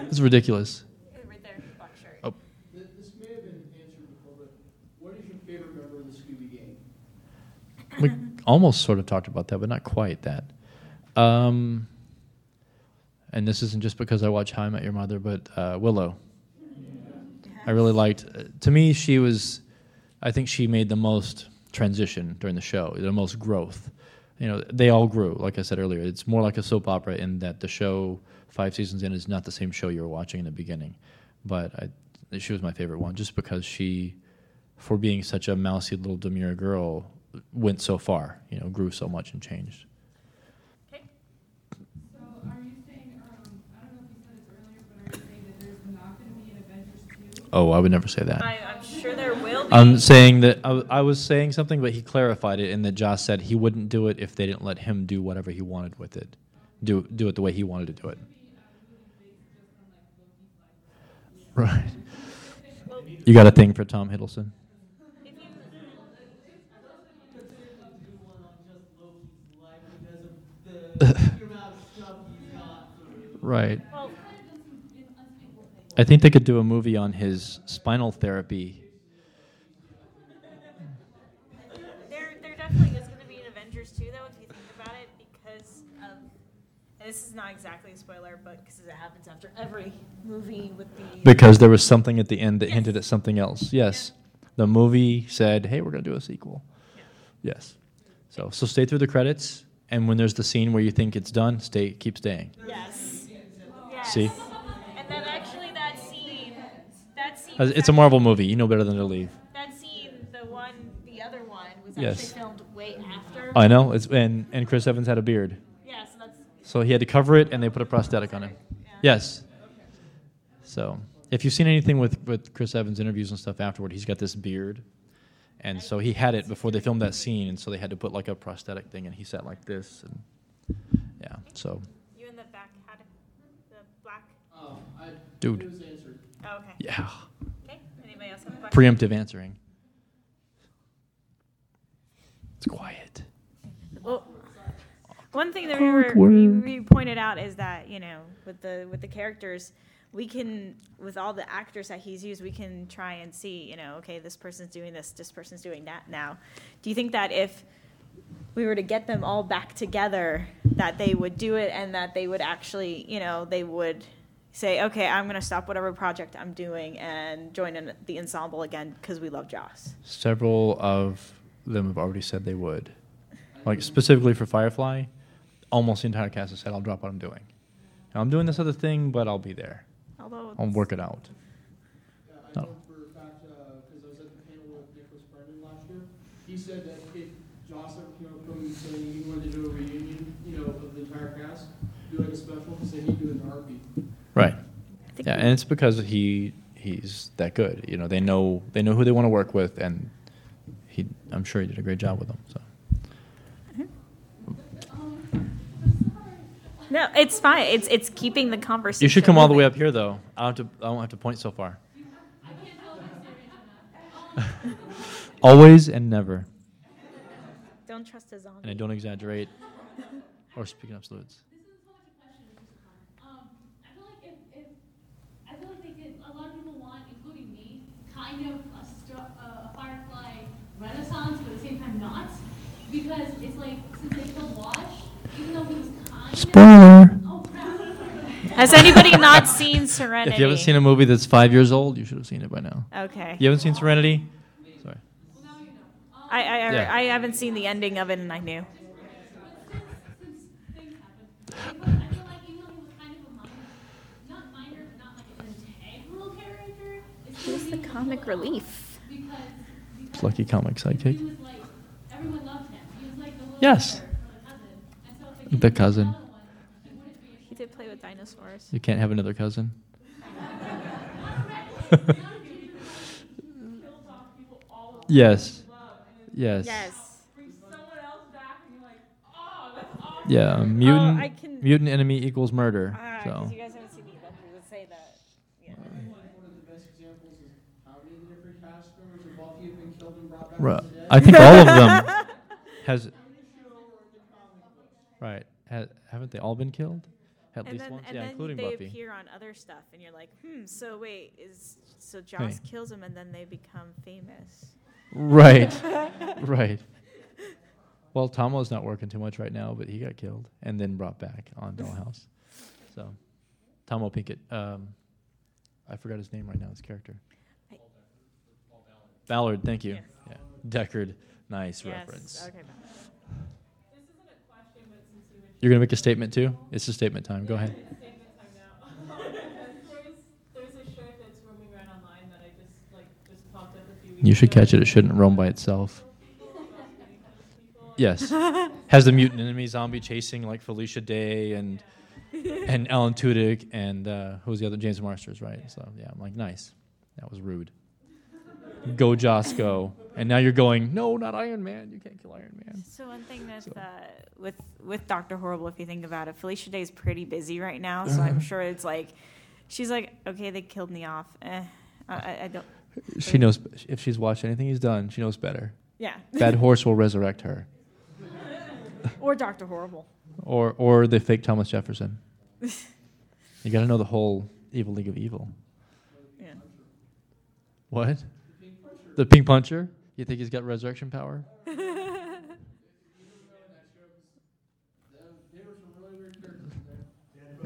It's ridiculous. Right there. Oh. This may have been answered before, but what is your favorite member of the Scooby Gang? Almost sort of talked about that, but not quite that. Um, and this isn't just because I watch How I Met Your Mother, but uh, Willow. I really liked. Uh, to me, she was. I think she made the most transition during the show, the most growth. You know, they all grew. Like I said earlier, it's more like a soap opera in that the show five seasons in is not the same show you were watching in the beginning. But I, she was my favorite one, just because she, for being such a mousy little demure girl, went so far. You know, grew so much and changed. So are you saying, um, I don't know if you said this earlier, but are you saying that there's not gonna be an Avengers 2? Oh, I would never say that. I, I'm sure there will be. I'm saying that I was saying something, but he clarified it, and that Joss said he wouldn't do it if they didn't let him do whatever he wanted with it, do do it the way he wanted to do it. Right. You got a thing for Tom Hiddleston? Right. I think they could do a movie on his spinal therapy. There, there definitely is going to be an Avengers 2, though, if you think about it, because of. And this is not exactly a spoiler, but because it happens after every movie with the. Because there was something at the end that hinted at something else. Yes. The movie said, hey, we're going to do a sequel. Yes. So, so stay through the credits, and when there's the scene where you think it's done, stay, keep staying. Yes. yes. See? And then actually, that scene. That scene. Uh, It's a Marvel movie. You know better than to leave. That scene, the one, the other one, was Yes. actually filmed way after. I know. It's, and, and Chris Evans had a beard. Yeah, so that's. So he had to cover it, and they put a prosthetic on him. Yes. So if you've seen anything with, with Chris Evans interviews and stuff afterward, he's got this beard. And so he had it before they filmed that scene, and so they had to put like a prosthetic thing, and he sat like this. And yeah, so You in the back had the black. Oh, I, Dude. It was answered. Oh, okay. Yeah. Okay. Anybody else have a question? preemptive answering. It's quiet. Well, one thing that we were we, we pointed out is that you know with the with the characters we can with all the actors that he's used we can try and see you know okay this person's doing this this person's doing that now do you think that if we were to get them all back together that they would do it and that they would actually you know they would say okay i'm going to stop whatever project i'm doing and join in the ensemble again because we love joss Several of them have already said they would. Like specifically for Firefly, almost the entire cast has said, I'll drop what I'm doing. I'm doing this other thing, but I'll be there. Although I'll work it out. Yeah, I know for a fact, uh, because I was at the panel with Nicholas Brendon last year, he said that if Joss ever came up to him and saying he wanted to do a reunion, you know, of the entire cast, do like a special, he said he'd do it in a heartbeat. Right. Yeah, and it's because he he's that good. You know, they know they know who they want to work with, and he I'm sure he did a great job with them. So No, it's fine. It's it's keeping the conversation. you should come all the way up here, though. I don't have to. I won't have to point so far. Always and never, Don't trust a zombie. and I don't exaggerate or speak in absolutes. Um, I feel like if, if, I feel like a lot of people want, including me, kind of a, stru- uh, a Firefly renaissance, but at the same time not. Because it's like, since they killed Wash, even though he was kind Spoiler. of. Crap. Has anybody not seen Serenity? If you haven't seen a movie that's five years old, you should have seen it by now. Okay. You haven't seen Serenity? Sorry. I I, I, Yeah. I haven't seen the ending of it, and I knew. Who's the comic relief. It's Lucky Comic sidekick. Everyone loved him. He was like the little Yes. the cousin. And so if they The cousin. He did play with dinosaurs. You can't have another cousin. yes. Yes. Yes. Yeah, um, mutant I can- mutant enemy equals murder. Ah, so 'cause you guys haven't seen the Avengers. Let's say that. Yeah. One of the best examples how many different cast members of Buffy been killed and brought back Ru- from? I think all of them has right. Ha, haven't they all been killed? At and least then, once, and yeah, then including they Buffy. appear on other stuff, and you're like, hmm. So wait, is so Joss kills him, and then they become famous. Right. right. Well, Tahmoh's not working too much right now, but he got killed and then brought back on Dollhouse. So, Tahmoh Penikett. Um, I forgot his name right now. His character. Ballard. Thank you. Yeah. Deckard. Nice Yes, reference. okay. You're gonna make a statement too. It's a statement time. Go ahead. There's a shirt that's roaming around online that I just like just popped up a few weeks You should catch it. It shouldn't roam by itself. Yes. Has the mutant enemy zombie chasing like Felicia Day and and Alan Tudyk and uh, who's the other James Marsters, right? So yeah, I'm like, nice. That was rude. Go Joss, go. And now you're going, no, not Iron Man. You can't kill Iron Man. So one thing with uh, with with Doctor Horrible, if you think about it, Felicia Day is pretty busy right now, so I'm sure it's like she's like, okay, they killed me off. Eh, I, I, I don't. She knows if she's watched anything he's done, she knows better. Yeah. Bad horse will resurrect her. Or Doctor Horrible. Or or the fake Thomas Jefferson. You got to know the whole Evil League of Evil. Yeah. What? The pink puncher? You think he's got resurrection power?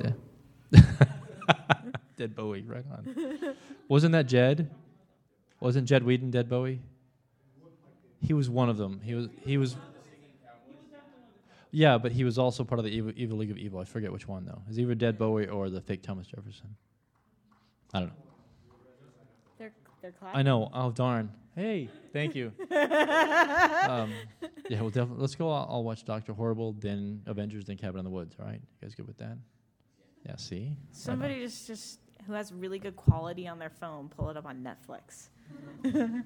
Yeah. Dead Bowie, right on. Wasn't that Jed? Wasn't Jed Whedon Dead Bowie? He was one of them. He was he was Yeah, but he was also part of the Evil, Evil League of Evil. I forget which one though. Is either Dead Bowie or the fake Thomas Jefferson? I don't know. They're they're I know. Oh darn. Hey, thank you. um, yeah, well, definitely. Let's go. I'll, I'll watch Doctor Horrible, then Avengers, then Cabin in the Woods. All right, you guys good with that? Yeah. See. Right. Somebody just just who has really good quality on their phone, pull it up on Netflix.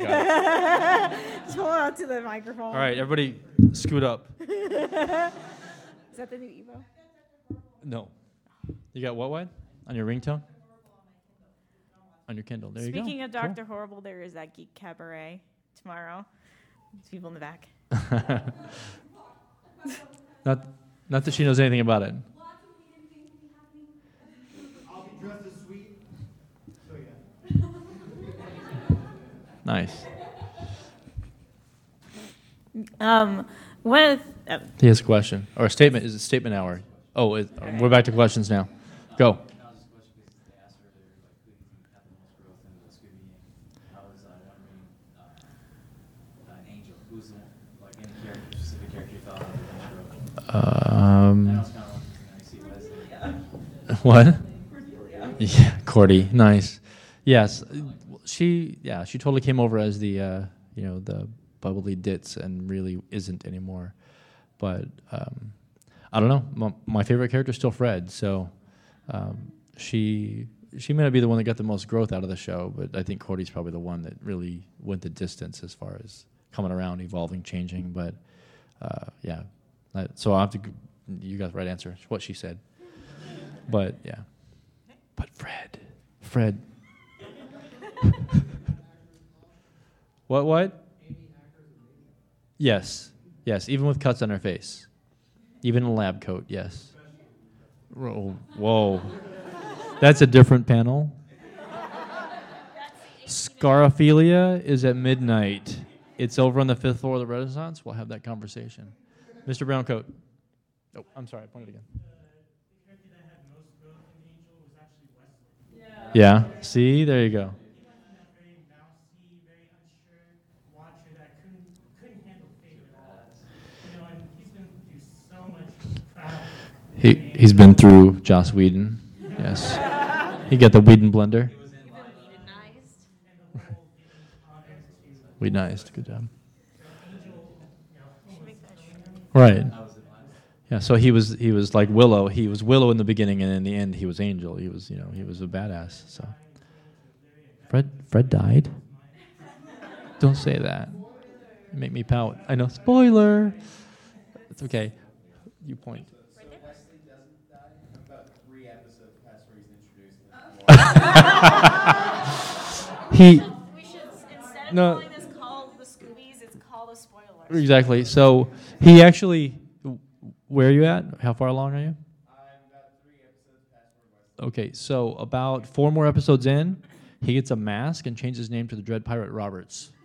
just hold on to the microphone. All right, everybody, scoot up. Is that the new Evo? No. You got what? What on your ringtone? On your Kindle. There you go. Speaking of Cool. Doctor Horrible, there is that geek cabaret tomorrow. There's people in the back. Not, not that she knows anything about it. I'll be dressed as sweet. So yeah. Nice. Um, one of the, uh, He has a question or a statement. Is it statement hour? Oh, it, we're back to questions now. Go. I was uh, wondering, uh, an the one, like any character, specific character you thought of in the show? I Um, know it's kind of one I see Wesley. what? Yeah, Cordy. Nice. Yes, she. Yeah, she totally came over as the uh, you know the bubbly ditz and really isn't anymore. But um, I don't know. My, my favorite character is still Fred, so um, she she may not be the one that got the most growth out of the show, but I think Cordy's probably the one that really went the distance as far as coming around, evolving, changing. But uh, yeah, that, so I have to. You got the right answer. It's what she said. But yeah, but Fred, Fred. what? What? Yes, yes. Even with cuts on her face, even a lab coat. Yes. Whoa, whoa. That's a different panel. Scarophilia is at midnight. It's over on the fifth floor of the Renaissance. We'll have that conversation. Mr. Browncoat. Oh, I'm sorry. I pointed again. Yeah. See, there you go. He he's been through Joss Whedon. Yes. He got the Whedon blender. Whedonized. Good job. Right. Yeah, so he was he was like Willow. He was Willow in the beginning, and in the end, he was Angel. He was you know he was a badass. So Fred Fred died. Don't say that. You make me pout. I know. Spoiler. It's okay. You point. he. We should, instead of No. Exactly. So he actually. Where are you at? How far along are you? Okay, so about four more episodes in, he gets a mask and changes his name to the Dread Pirate Roberts.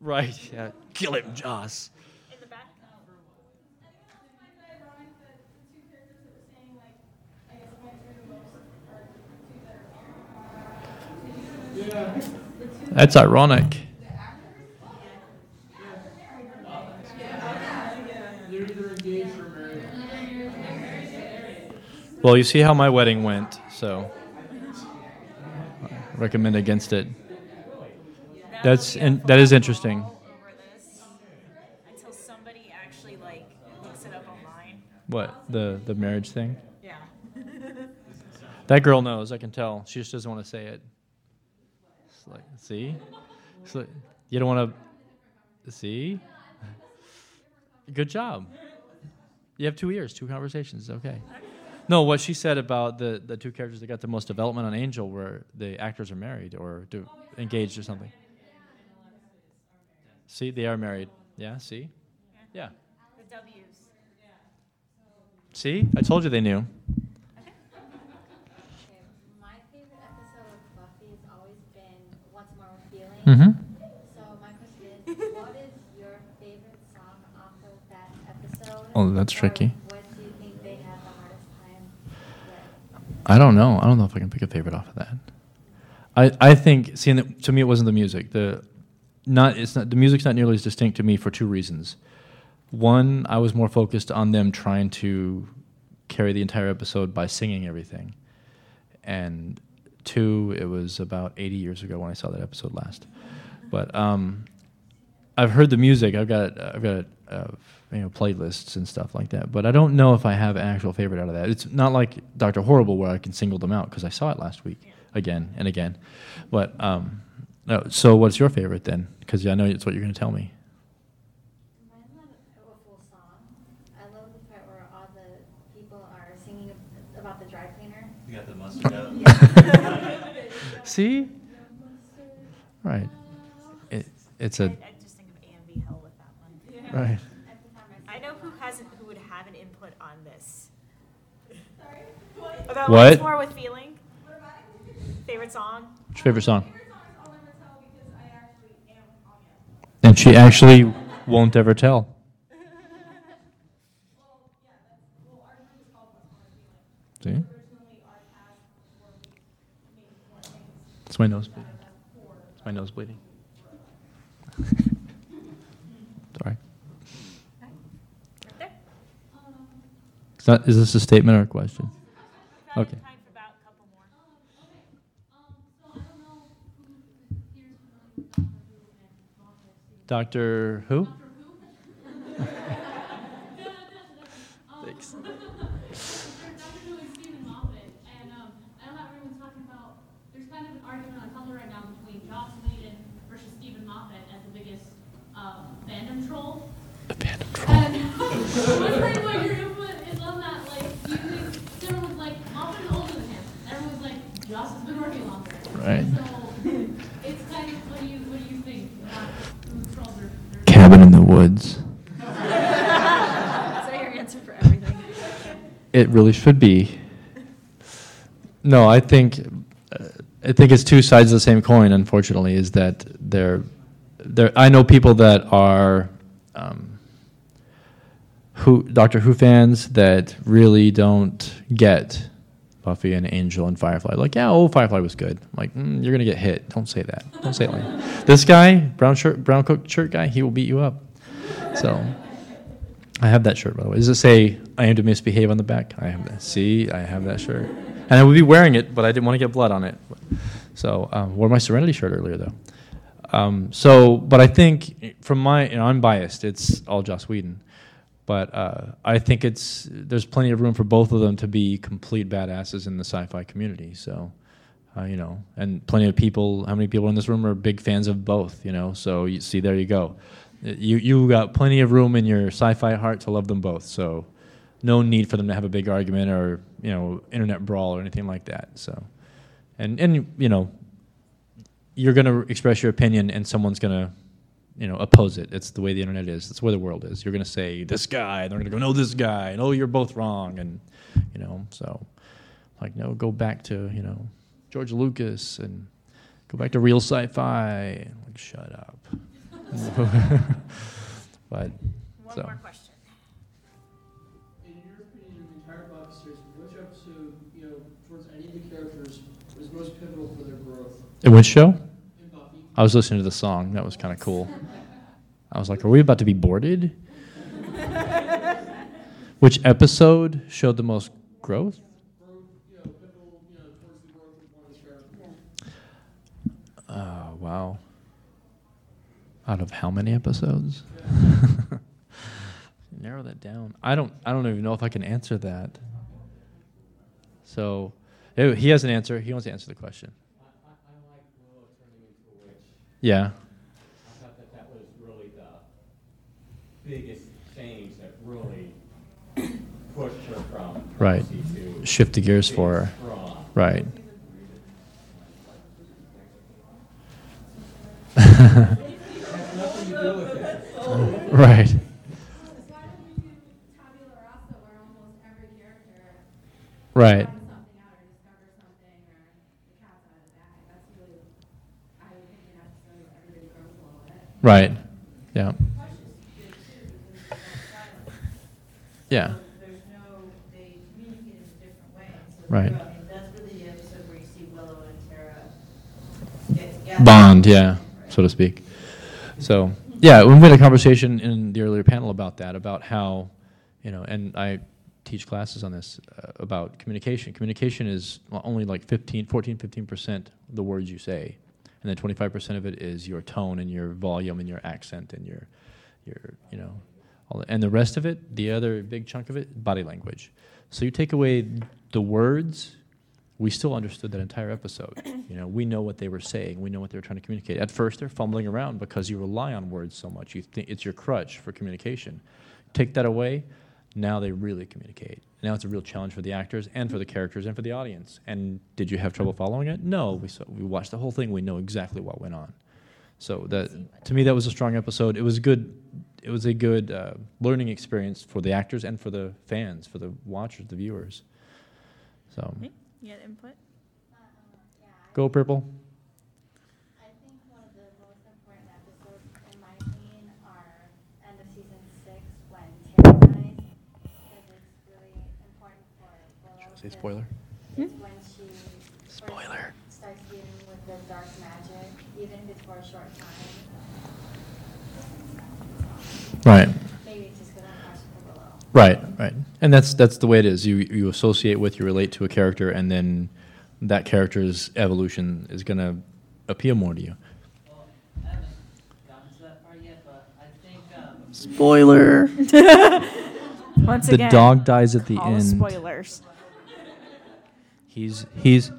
Right. Yeah. Kill him, Joss. That's ironic. They're either engaged or married. Well, you see how my wedding went, so I recommend against it. That's in, that is interesting. Until somebody actually like looks it up online. What the the marriage thing? Yeah. That girl knows. I can tell. She just doesn't want to say it. Like, see, it's like, you don't want to see. Good job. You have two ears, two conversations. Okay. No, what she said about the the two characters that got the most development on Angel, where the actors are married or do, engaged or something. See, they are married. Yeah. See. Yeah. The W's. See, I told you they knew. The hardest time with? I don't know. I don't know if I can pick a favorite off of that. I, I think seeing that to me it wasn't the music. The not it's not the music's not nearly as distinct to me for two reasons. One, I was more focused on them trying to carry the entire episode by singing everything. And two, it was about 80 years ago when I saw that episode last. But um, I've heard the music. I've got I've got uh, you know playlists and stuff like that. But I don't know if I have an actual favorite out of that. It's not like Doctor Horrible where I can single them out because I saw it last week again and again. But um, no, so what's your favorite then? Because I know it's what you're going to tell me. Mine's not a song. I love the part where all the people are singing about the dry cleaner. You got the mustard out. Yeah. See? Right. It, it's a I, I just think of AMV Hell with that one. Right. I know who hasn't, who would have an input on this. Sorry? About What? More with Feeling. Favorite song? what's your favorite song. And she actually won't ever tell. See? It's my nose bleeding. It's my nose bleeding. Sorry. It's not, is this a statement or a question? Okay. time for about a couple more. Doctor Who? Thanks. Dr. Who is Steven Moffat, and um, I know how everyone's talking about, there's kind of an argument on Tumblr right now between Joss Whedon versus Steven Moffat as the biggest um, fandom troll. The fandom troll. And I was wondering what your input is on that. Like, do you think everyone's like Moffat is older than him? Everyone's like Joss has been working longer. Right. So it's kind of what do you what do you think about who trolls are? Cabin in the Woods. Is that your answer for everything? It really should be. No, I think uh, I think it's two sides of the same coin. Unfortunately, is that there, there. I know people that are um, who Doctor Who fans that really don't get Buffy and Angel and Firefly. Like, yeah, oh, Firefly was good. I'm like, mm, you're gonna get hit. Don't say that. Don't say it like that. This guy, brown shirt, brown coat shirt guy, he will beat you up. So. I have that shirt, by the way. Does it say "I am to misbehave" on the back? I have that. See, I have that shirt, and I would be wearing it, but I didn't want to get blood on it. So, um, wore my Serenity shirt earlier, though. Um, so, but I think from my, you know, I'm biased. It's all Joss Whedon, but uh, I think it's there's plenty of room for both of them to be complete badasses in the sci-fi community. So, uh, you know, and plenty of people. How many people in this room are big fans of both? You know, so you see, there you go. You you got plenty of room in your sci-fi heart to love them both. So, no need for them to have a big argument or you know internet brawl or anything like that. So, and and you know, you're gonna express your opinion and someone's gonna you know oppose it. It's the way the internet is. It's where the world is. You're gonna say this guy, and they're gonna go no this guy, and oh you're both wrong, and you know so like no go back to you know George Lucas and go back to real sci-fi. Like shut up. but One so more question. In your opinion, in the entire Buffy series, which episode, you know, towards any of the characters was most pivotal for their growth? in which show? I was listening to the song. That was kind of cool. I was like, are we about to be boarded? Which episode showed the most growth? Oh, wow. Out of how many episodes? Narrow that down. I don't I don't even know if I can answer that. So, he has an answer. He wants to answer the question. Yeah. I thought that that was really the biggest change that really pushed her from Right. to Shift the gears for her. strong. Right. Has nothing to do with it. Right. Right. Right. Yeah. Yeah. There's no, they communicate in a different way. So Right. I mean, that's really the episode where you see Willow and Yeah. get together. Bond, yeah, so to speak. So, yeah, we had a conversation in the earlier panel about that, about how, you know, and I teach classes on this uh, about communication. Communication is only like 15, 14, 15% the words you say. And then 25% of it is your tone and your volume and your accent and your, your you know, all the, and the rest of it, the other big chunk of it, body language. So you take away the words, we still understood that entire episode. You know, we know what they were saying. We know what they were trying to communicate. At first, they're fumbling around because you rely on words so much. You think it's your crutch for communication. Take that away, now they really communicate. Now it's a real challenge for the actors and for the characters and for the audience. And did you have trouble following it? No, we saw, we watched the whole thing. We know exactly what went on. So that to me, that was a strong episode. It was good. It was a good uh, learning experience for the actors and for the fans, for the watchers, the viewers. So You had input? go purple. I think one of the most important episodes, in my opinion, are end of season six when Tara dies, because it's really important for Willow. Say to- spoiler. It's when she Spoiler. starts dealing with the dark magic, even if it's for a short time. Right. Maybe it's just because I'm passionate for Willow. Right. Right, and that's that's the way it is. You you associate with, you relate to a character, and then that character's evolution is going to appeal more to you. Spoiler. Once the again, dog dies at the all the end. spoilers. He's he's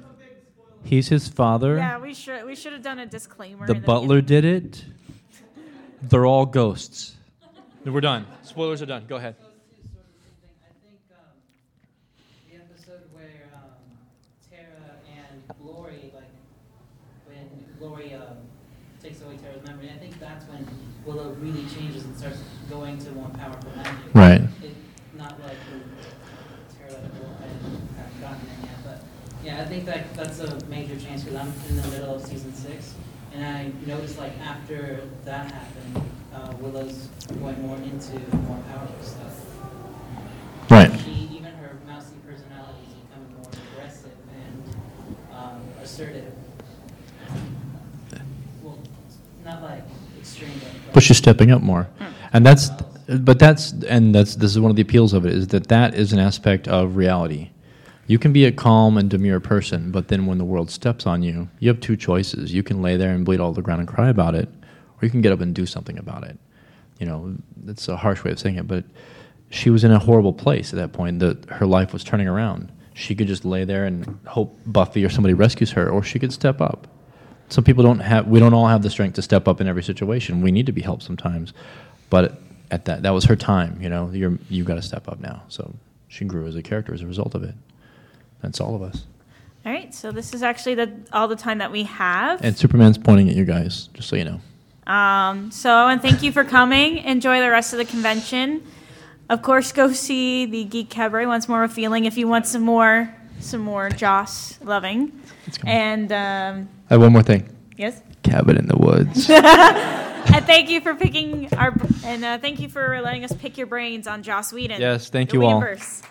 he's his father. Yeah, we should we should have done a disclaimer. the in butler did it. They're all ghosts. We're done. Spoilers are done. Go ahead. The episode where um, Tara and Glory, like when Glory um, takes away Tara's memory, I think that's when Willow really changes and starts going to more powerful magic. Right. It, not like when Tara I haven't gotten there yet, but yeah, I think that that's a major change because I'm in the middle of season six, and I noticed like after that happened, uh, Willow's going more into more powerful stuff. Right. She, even her mousy personality is becoming more aggressive and um, assertive. Well, not like extreme, but, But she's stepping up more, and that's but that's and that's this is one of the appeals of it is that that is an aspect of reality. You can be a calm and demure person, but then when the world steps on you, you have two choices. You can lay there and bleed all the ground and cry about it, or you can get up and do something about it. You know, it's a harsh way of saying it, but she was in a horrible place at that point. That her life was turning around. She could just lay there and hope Buffy or somebody rescues her, or she could step up. Some people don't have. We don't all have the strength to step up in every situation. We need to be helped sometimes, but at that, that was her time. You know, you're you got to step up now. So she grew as a character as a result of it. That's all of us. All right, so this is actually the all the time that we have. And Superman's pointing at you guys, just so you know. Um, so and thank you for coming. Enjoy the rest of the convention. Of course, go see the Geek Cabaret once more. A feeling if you want some more, some more Joss loving. And um, I have one more thing. yes. Cabin in the woods. and thank you for picking our and uh, thank you for letting us pick your brains on Joss Whedon. Yes, thank The you all. Whedonverse.